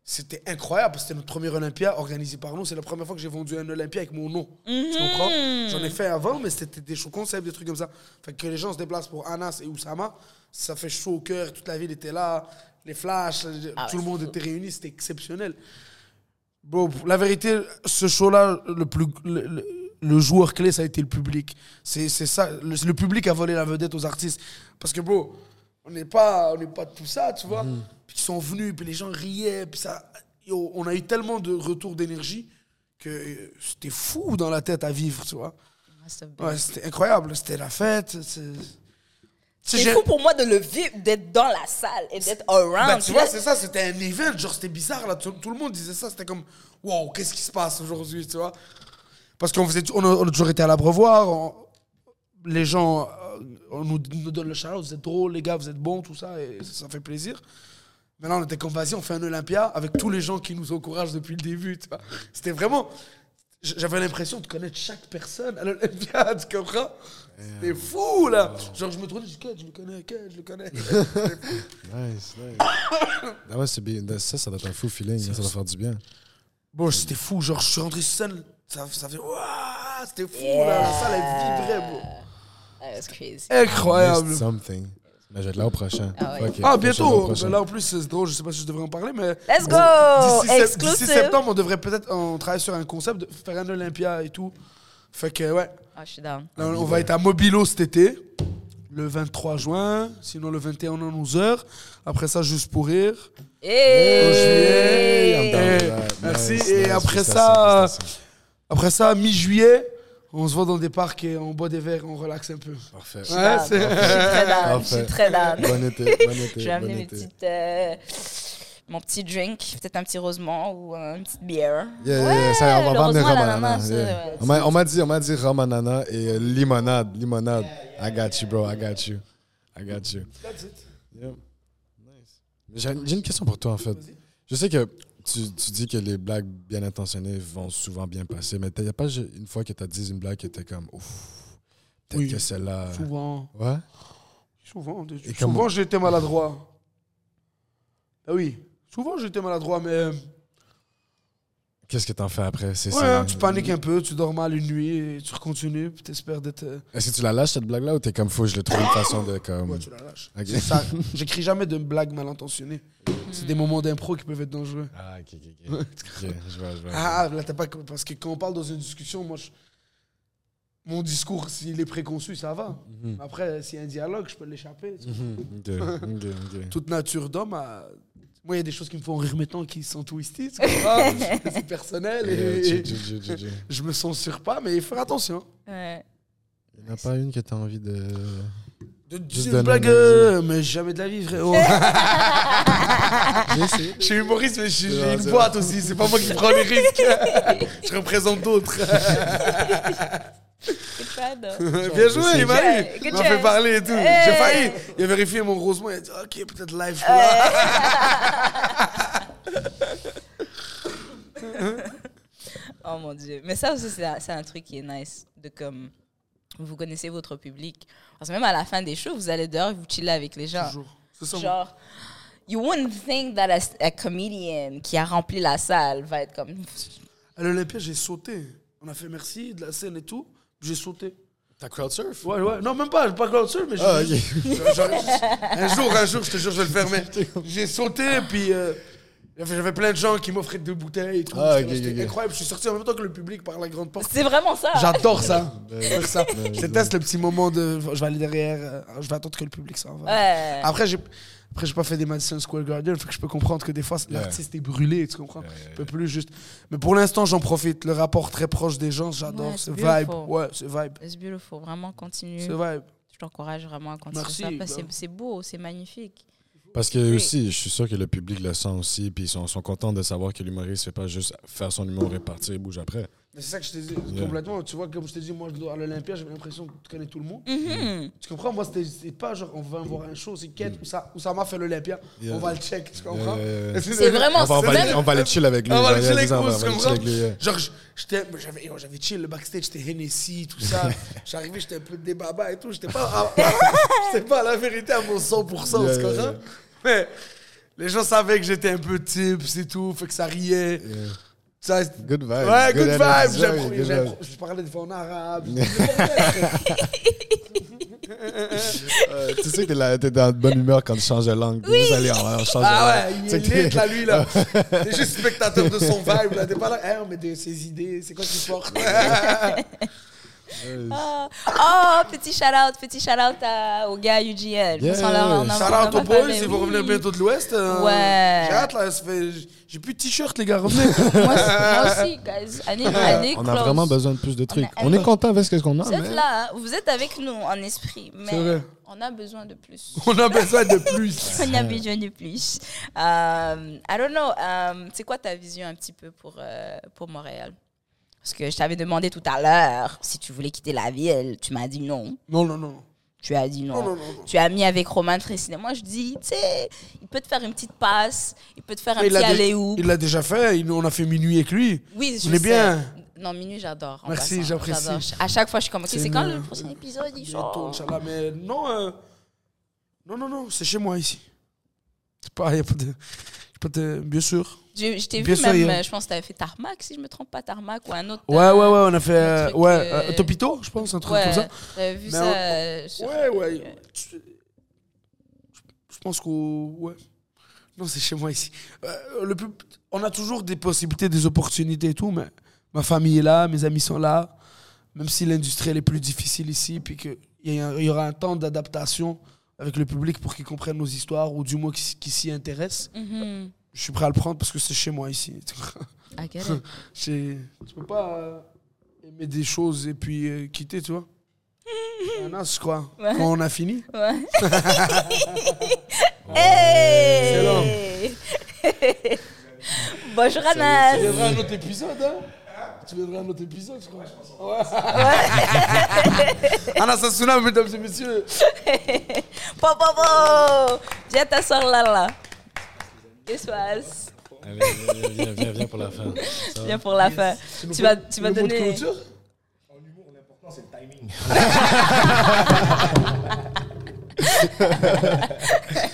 c'était incroyable. C'était notre premier Olympia organisé par nous. C'est la première fois que j'ai vendu un Olympia avec mon nom. Tu comprends? J'en ai fait avant, mais c'était des shows concepts, des trucs comme ça. Fait que les gens se déplacent pour Anas et Oussama, ça fait chaud au cœur. Toute la ville était là, les flashs, Ah tout ouais, le monde était réuni. C'était exceptionnel. Bon, la vérité, ce show-là, le, plus, le, le- le joueur clé, ça a été le public. C'est ça. Le, le public a volé la vedette aux artistes. Parce que, bro, on n'est pas, on pas tout ça, tu vois. Puis ils sont venus, puis les gens riaient. Puis ça, yo, on a eu tellement de retours d'énergie que euh, c'était fou dans la tête à vivre, tu vois. Ouais, c'était incroyable. C'était la fête. C'est- fou pour moi de le vivre, d'être dans la salle et d'être around. Ben, tu vois, c'est ça, c'était un event, genre c'était bizarre là, tout, tout le monde disait ça, c'était comme wow, qu'est-ce qui se passe aujourd'hui, tu vois? Parce qu'on faisait, on a, on a toujours été à l'abreuvoir, on- les gens euh, on nous, nous donnent le shout vous êtes drôles, les gars, vous êtes bons, tout ça, et ça, ça fait plaisir. Maintenant, on était comme vas-y, on fait un Olympia avec tous les gens qui nous encouragent depuis le début, tu vois? C'était vraiment, j'avais l'impression de connaître chaque personne à l'Olympia, tu comprends? C'était fou là Genre, je me trouvais, je je le connais, je le connais. Nice, nice. Ah ouais, c'est bien. Ça, ça doit être un fou feeling. Ça doit faire du bien. Bon, c'était fou. Genre, je suis rentré sur scène, ça, ça fait. Waouh, c'était fou, là. La salle, elle vibrait, bro. That's crazy. Incroyable. Something. Mais je vais être là au prochain. Ah ouais. Ah, bientôt. prochain. Là, en plus, c'est drôle. Je sais pas si je devrais en parler, mais. Let's go! D'ici septembre, on devrait peut-être. On travaille sur un concept de faire un Olympia et tout. Fait que, ouais. Ah, je suis down. Là, on va être à Mobilo cet été, le 23 juin. Sinon, le 21 à 11h. Après ça, juste pour rire. Hey! juillet, I'm down Eh, merci. Nice, Et nice. après ça, après ça, mi-juillet, on se voit dans des parcs et on boit des verres, on relaxe un peu. Parfait. Ouais, c'est- très down. Je suis très down. Bon été, bon été. Je vais amener bon mes été. petites, euh, mon petit drink, peut-être un petit rosemont ou une petite bière. Yeah, yeah, Ouais, yeah, ça, on va yeah. ouais. On m'a- dit, on m'a dit rhum ananas et euh, limonade, limonade. I got you, bro. I got you. I got you. That's it. Yeah. Nice. J'ai j'ai une question pour toi, en fait. Je sais que tu, tu dis que les blagues bien intentionnées vont souvent bien passer, mais il n'y a pas une fois que tu as dit une blague qui était comme ouf, peut-être Oui. que celle-là. Souvent. Ouais? Souvent, souvent été maladroit. Ah oui, souvent été maladroit, mais euh, Qu'est-ce que t'en fais après? C'est ouais, hein, tu paniques un peu, tu dors mal une nuit et tu continues, puis t'espères d'être. euh, Est-ce que tu la lâches cette blague-là ou t'es comme fou, je le trouve une façon de comme. ouais, tu la lâches. Ça. J'écris jamais de blagues mal intentionnées. C'est des moments d'impro qui peuvent être dangereux. Ah, ok, ok, ok. Ok, je vois, je vois. Ah, là, t'as pas. Parce que quand on parle dans une discussion, moi, je- mon discours, s'il est préconçu, ça va. Mhm. Après, s'il y a un dialogue, je peux l'échapper. tu vois. Mhm, ok, ok, ok. Toute nature d'homme a. Moi, il y a des choses qui me font rire maintenant qui sont twisties. tu comprends? C'est personnel et, et G. je me censure pas, mais il faut faire attention. Ouais. Il n'y en a pas une que t'as envie de. De donner une blague, euh, mais jamais de la vie, frérot. Je suis humoriste, mais j'ai vrai, une boîte aussi. C'est pas moi qui prends les risques. je représente d'autres. Though. Bien joué, il m'a eu. Il m'a fait parler et tout. Hey. J'ai failli. Il a vérifié mon rosemont. Il a dit Ok, peut-être live. je suis là. Oh mon dieu. Mais ça aussi, c'est un, truc qui est nice. De comme. Vous connaissez votre public. Parce que même à la fin des shows, vous allez dehors et vous chillez avec les gens. Toujours. C'est ça. Genre, you wouldn't think that a, a comedian qui a rempli la salle va être comme. À l'Olympia, j'ai sauté. On a fait merci de la scène et tout. J'ai sauté. T'as crowd surf? Ouais, ouais. Non, même pas. Pas crowd surf, mais j'ai- Ah, ok. Genre, genre, un jour, un jour, je te jure, je vais le faire, mais j'ai sauté, puis euh, j'avais plein de gens qui m'offraient deux bouteilles et tout. Ah, C'était- incroyable. Je suis sorti en même temps que le public par la grande porte. C'est vraiment ça. J'adore ça. J'adore ça. Je déteste le petit moment de je vais aller derrière, euh, je vais attendre que le public s'en va. Ouais. Après, j'ai après j'ai pas fait des Madison Square Garden, faut que je peux comprendre que des fois l'artiste est brûlé, tu comprends? Je peux plus juste. Mais pour l'instant, j'en profite. Le rapport très proche des gens, j'adore. Ouais, c'est c'est vibe. Ouais, c'est vibe. C'est beautiful. Vraiment, continue. C'est vibe. Je t'encourage vraiment à continuer Merci, ça. Parce que bah. c'est- beau, c'est magnifique. Parce que Oui. aussi, je suis sûr que le public le sent aussi, puis ils sont, sont contents de savoir que l'humoriste fait pas juste faire son humour et partir et bouge après. C'est ça que je t'ai dit Yeah. complètement. Tu vois, comme je t'ai dit, moi, je dois- à l'Olympia, j'avais l'impression que tu connais tout le monde. Mhm. Tu comprends? Moi, c'était c'est pas genre on va voir un show, c'est quête où ça, où ça m'a fait l'Olympia. Yeah. On va le check, tu comprends? Yeah, yeah, yeah. C'est vraiment On va, on va, c'est aller, même- on va aller chill avec lui. On va yeah, chill avec vous, va tu comprends? Genre, j'étais, j'avais, chill le backstage, j'étais Hennessy, tout ça. J'arrivais, j'étais un peu débaba et tout. J'étais pas, à, j'étais pas à la vérité à mon 100%, Yeah, tu yeah, comprends? yeah. Mais les gens savaient que j'étais un peu tips et tout, fait que ça riait. Ça, Good vibe. Ouais, good, energy, vibe. good j'ai- vibe. Je parlais des fois en arabe. Euh, tu sais que t'es dans de bonne humeur quand tu changes de langue. T'es juste changer de Ah ouais, langue. il Tu est lit là, lui, là. T'es juste spectateur de son vibe, là. T'es pas là, Hey, mais de ses idées, c'est quoi qu'il porte? Ah. Oh, petit shout-out, petit shout-out à- aux gars UGL. Yeah. Shout out aux boys, ils vont revenir bientôt de l'Ouest. euh, Ouais. J'ai hâte là, ça fait- j'ai plus de t-shirt les gars, revenez. Moi, moi aussi, guys. Année, année On a close. vraiment besoin de plus de trucs. On est content avec ce qu'on a, Vous êtes mais... là, hein. vous êtes avec nous en esprit, mais C'est vrai. on a besoin de plus. On a besoin de plus. On a besoin de plus. Euh, I don't know. euh, c'est quoi ta vision un petit peu pour, euh, pour Montréal? Parce que je t'avais demandé tout à l'heure si tu voulais quitter la ville. Tu m'as dit non. Non, non, non. Tu as dit non. Non, non, non. Tu as mis avec Roman Frécinet. Moi, je dis, tu sais, il peut te faire une petite passe. Il peut te faire un Mais il petit l'a dé- aller-où. il l'a déjà fait, il- on a fait minuit avec lui. Oui, je On est sais. bien. Non, minuit, j'adore. Merci, j'apprécie. À chaque fois, je suis comme, ok, C'est quand le prochain épisode il Bientôt, Inch'Allah, mais non, euh, non, non, non, c'est chez moi ici. C'est pas, y a pas de, bien sûr. Je, je t'ai vu sûr, même, a- je pense que tu avais fait Tarmac, si je me trompe pas, Tarmac ou un autre. Ouais, euh, ouais, ouais, on a fait, euh, truc, ouais, euh, euh, Topito, je pense, un truc Ouais, comme ça. j'avais vu Mais ça. on- sur- Ouais, ouais. Je je pense ouais. Non, c'est chez moi ici. Le plus, on a toujours des possibilités, des opportunités et tout, mais ma famille est là, mes amis sont là. Même si l'industrie elle est plus difficile ici, puis qu'il y, y aura un temps d'adaptation avec le public pour qu'ils comprennent nos histoires, ou du moins qu'ils s'y intéressent. Mhm. Je suis prêt à le prendre parce que c'est chez moi ici. Get it. J'ai- Tu peux pas euh, aimer des choses et puis euh, quitter, tu vois. Un as. Ouais. Quand on a fini. Ouais. hey! Bonjour Anas! Tu viendras à un autre épisode, hein Tu viendras à un autre épisode, je crois. Ouais. Anas mesdames et messieurs. Po, po, po! Viens t'asseoir là, là. Passe? Allez, viens, viens, viens, viens, viens pour la fin. Ça va? Viens pour la fin. Tu vas, tu vas le mot de donner. clôture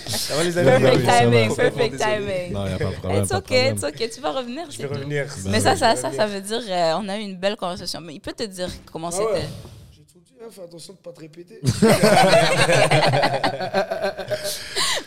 Ça va les amis? Perfect oui, ça va. timing, perfect timing. Non, il n'y a pas de problème. It's problème. it's okay, tu vas revenir. Je c'est vais revenir. Mais ça, ça, ça, ça veut dire euh, on a eu une belle conversation. Mais il peut te dire comment Ah ouais. c'était. J'ai tout dit, hein, fais attention de pas te répéter.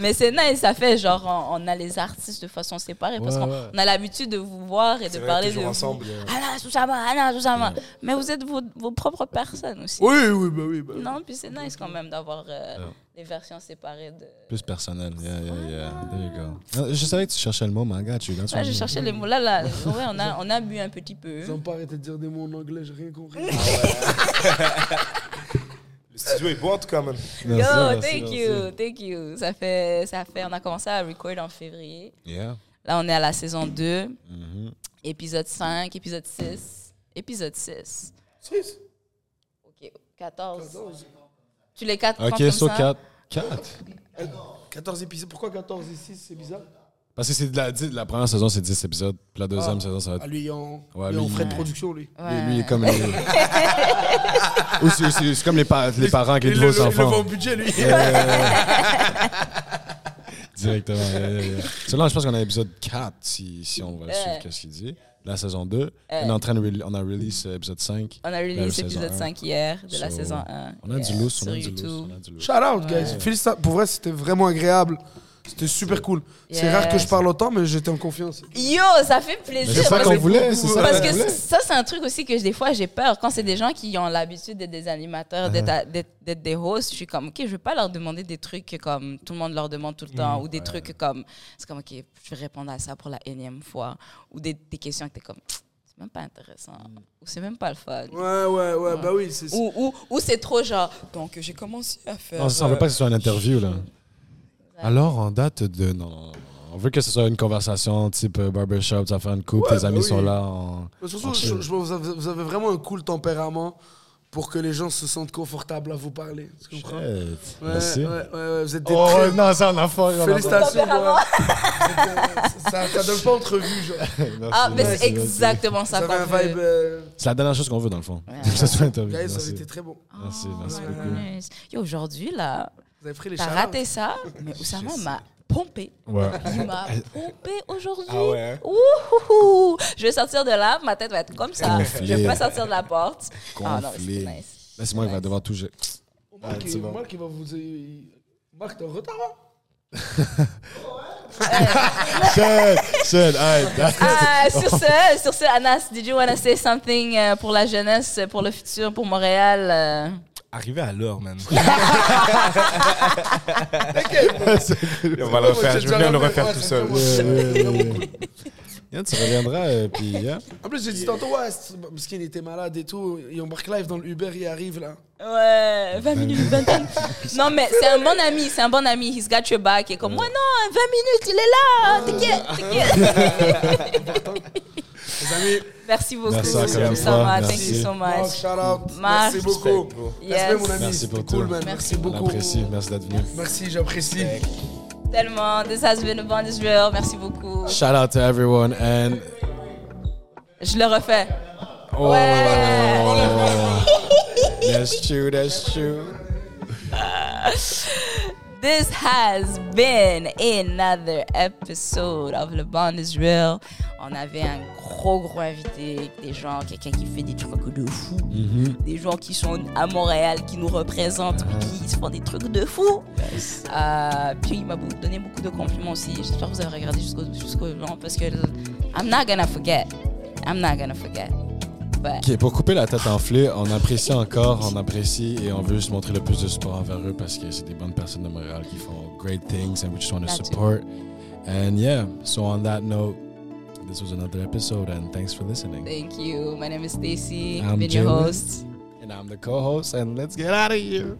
Mais c'est nice, ça fait genre on, on a les artistes de façon séparée parce Ouais, qu'on ouais. a l'habitude de vous voir et de vrai, parler de toujours vous. ensemble. Anna, Anna. Mais vous êtes vos, vos propres personnes aussi. oui, oui, bah oui. Bah. Non, puis c'est nice quand même d'avoir euh, les versions séparées de. Plus personnel. Yeah, yeah, yeah. There you go. Ah, Je savais que tu cherchais le mot, mais Ouais, what j'ai I cherché les mots. Là, là, ouais, on a, on a bu un petit peu. Ils ont pas arrêté de dire des mots en anglais, j'ai rien compris. Le studio est beau en tout cas, man. Yo, Merci, thank merci. you, thank you. Ça fait, ça fait, on a commencé à record en février. Yeah. Là, on est à la saison 2, Mhm. épisode 5, épisode 6, épisode 6. 6, Ok, 14. 14. Tu les 4 Ok, so 4. 4. 14 épisodes. Pourquoi 14 et 6 C'est bizarre. Parce que c'est de la, la première saison, c'est 10 épisodes. Puis la deuxième Ah. saison, ça va Ah, être. lui, en, Ouais, lui, lui, frais de production, lui. Lui, lui, il est comme les. Ou c'est- comme les, pa- les parents avec les Il le- nouveaux il le enfants. au budget, lui. Directement. yeah, yeah, yeah. Selon, je pense qu'on a l'épisode 4, si, si on va Ouais. suivre qu'est-ce qu'il dit. La saison 2. On est en train de on a release euh, épisode 5. On a release épisode un. 5 hier de la So, saison 1. On a du lousse, on a du on lousse. Shout out, guys. Félicitations. Pour vrai, c'était vraiment agréable. C'était super cool. C'est rare que je parle autant, mais j'étais en confiance. Yo, ça fait plaisir. c'est ça parce qu'on que- voulait, c'est ça Parce qu'on que voulait. ça, c'est un truc aussi que des fois j'ai peur. Quand c'est des gens qui ont l'habitude d'être des animateurs, d'être Uh-huh. à- d'être d'être des hosts, je suis comme, OK, je vais pas leur demander des trucs que comme tout le monde leur demande tout le temps, Mm. ou des trucs comme, c'est comme, OK, je vais répondre à ça pour la énième fois, ou des, des questions que t'es comme, c'est même pas intéressant, ou c'est même pas le fun. Ouais, ouais, ouais. Bah oui, c'est. Ou, ou, ou c'est trop genre, donc j'ai commencé à faire. Non, ça, on veut pas que ce soit une interview, là. Alors, en date de. Non, non, non. On veut que ce soit une conversation type euh, barbershop, ça fait une coupe, Ouais, tes amis oui. sont là. en- Mais surtout, en je, chill. je- vous, avez, vous avez vraiment un cool tempérament pour que les gens se sentent confortables à vous parler. Tu comprends? Ouais, Shit. ouais, Merci. ouais, ouais, Vous êtes des Oh, très- non, ça, on a fort. on a fort. Félicitations. Tempérament. ouais. ça, ça donne pas entrevue, genre. Merci, Ah, mais merci, c'est merci. exactement ça Ça un vibe. euh, C'est la dernière chose qu'on veut, dans le fond. Ouais. Que ce soit interview. Guys, ça Merci. avait été très bon. Merci, merci Oh my beaucoup. Yo, aujourd'hui, là, Vous avez pris les t'as raté ça, mais Oussama m'a pompé. Ouais. Il m'a pompé aujourd'hui. Ah ouais, hein? Ouhouhou. Je vais sortir de là, ma tête va être comme ça. Gonflé. Je vais pas sortir de la porte. Ah non, c'est nice. Là, c'est moi qui va devoir tout gérer. Marc, c'est il- bon. Marc, il va vous. il- Marc, t'es en retard, hein Shit, shit, alright. Ah, sur ce, sur ce, Anas, did you want to say something euh, pour la jeunesse, pour le futur, pour Montréal? Arrivé à l'heure, man. on va le refaire. Je veux bien le refaire tout seul. Yeah, tu reviendras, euh, puis yeah. En plus, j'ai dit tantôt, ouais, c'est- parce qu'il était malade et tout. Ils embarquent live dans le Uber, il arrive là. Ouais, 20 minutes, 20 minutes. Non, mais c'est un bon ami, c'est un bon ami. He's got your back. Et comme, ouais, non, 20 minutes, il est là. T'inquiète, t'inquiète. Les amis, Merci beaucoup. Merci encore Thank une you so fois. much. Thank Merci. so much. shout out. Marc. Merci beaucoup. Respect. Yes. Mon ami. Merci C'était cool, man. Merci Merci On beaucoup. apprécie, merci d'être venu. Merci, j'apprécie. Tellement. This has been a Israel. Merci beaucoup. Shout out to everyone and Je le refais. oh, Ouais. that's true, that's true. This has been another episode of Le Bond Israel. On avait un gros, gros invité, des gens, quelqu'un qui fait des trucs de fou, des gens qui sont à Montréal, qui nous représentent, puis qui se font des trucs de fou. Euh, puis il m'a donné beaucoup de compliments aussi. J'espère que vous avez regardé jusqu'au jusqu'au long parce que I'm not gonna forget. I'm not gonna forget. But Ok, pour couper la tête enflée, on apprécie encore, on apprécie et on veut juste montrer le plus de support envers eux parce que c'est des bonnes personnes de Montréal qui font great things and we just want to support. And yeah, so on that note, this was another episode and thanks for listening. thank you. My name is Stacy. I'm Been your host. And I'm the co-host and let's get out of here.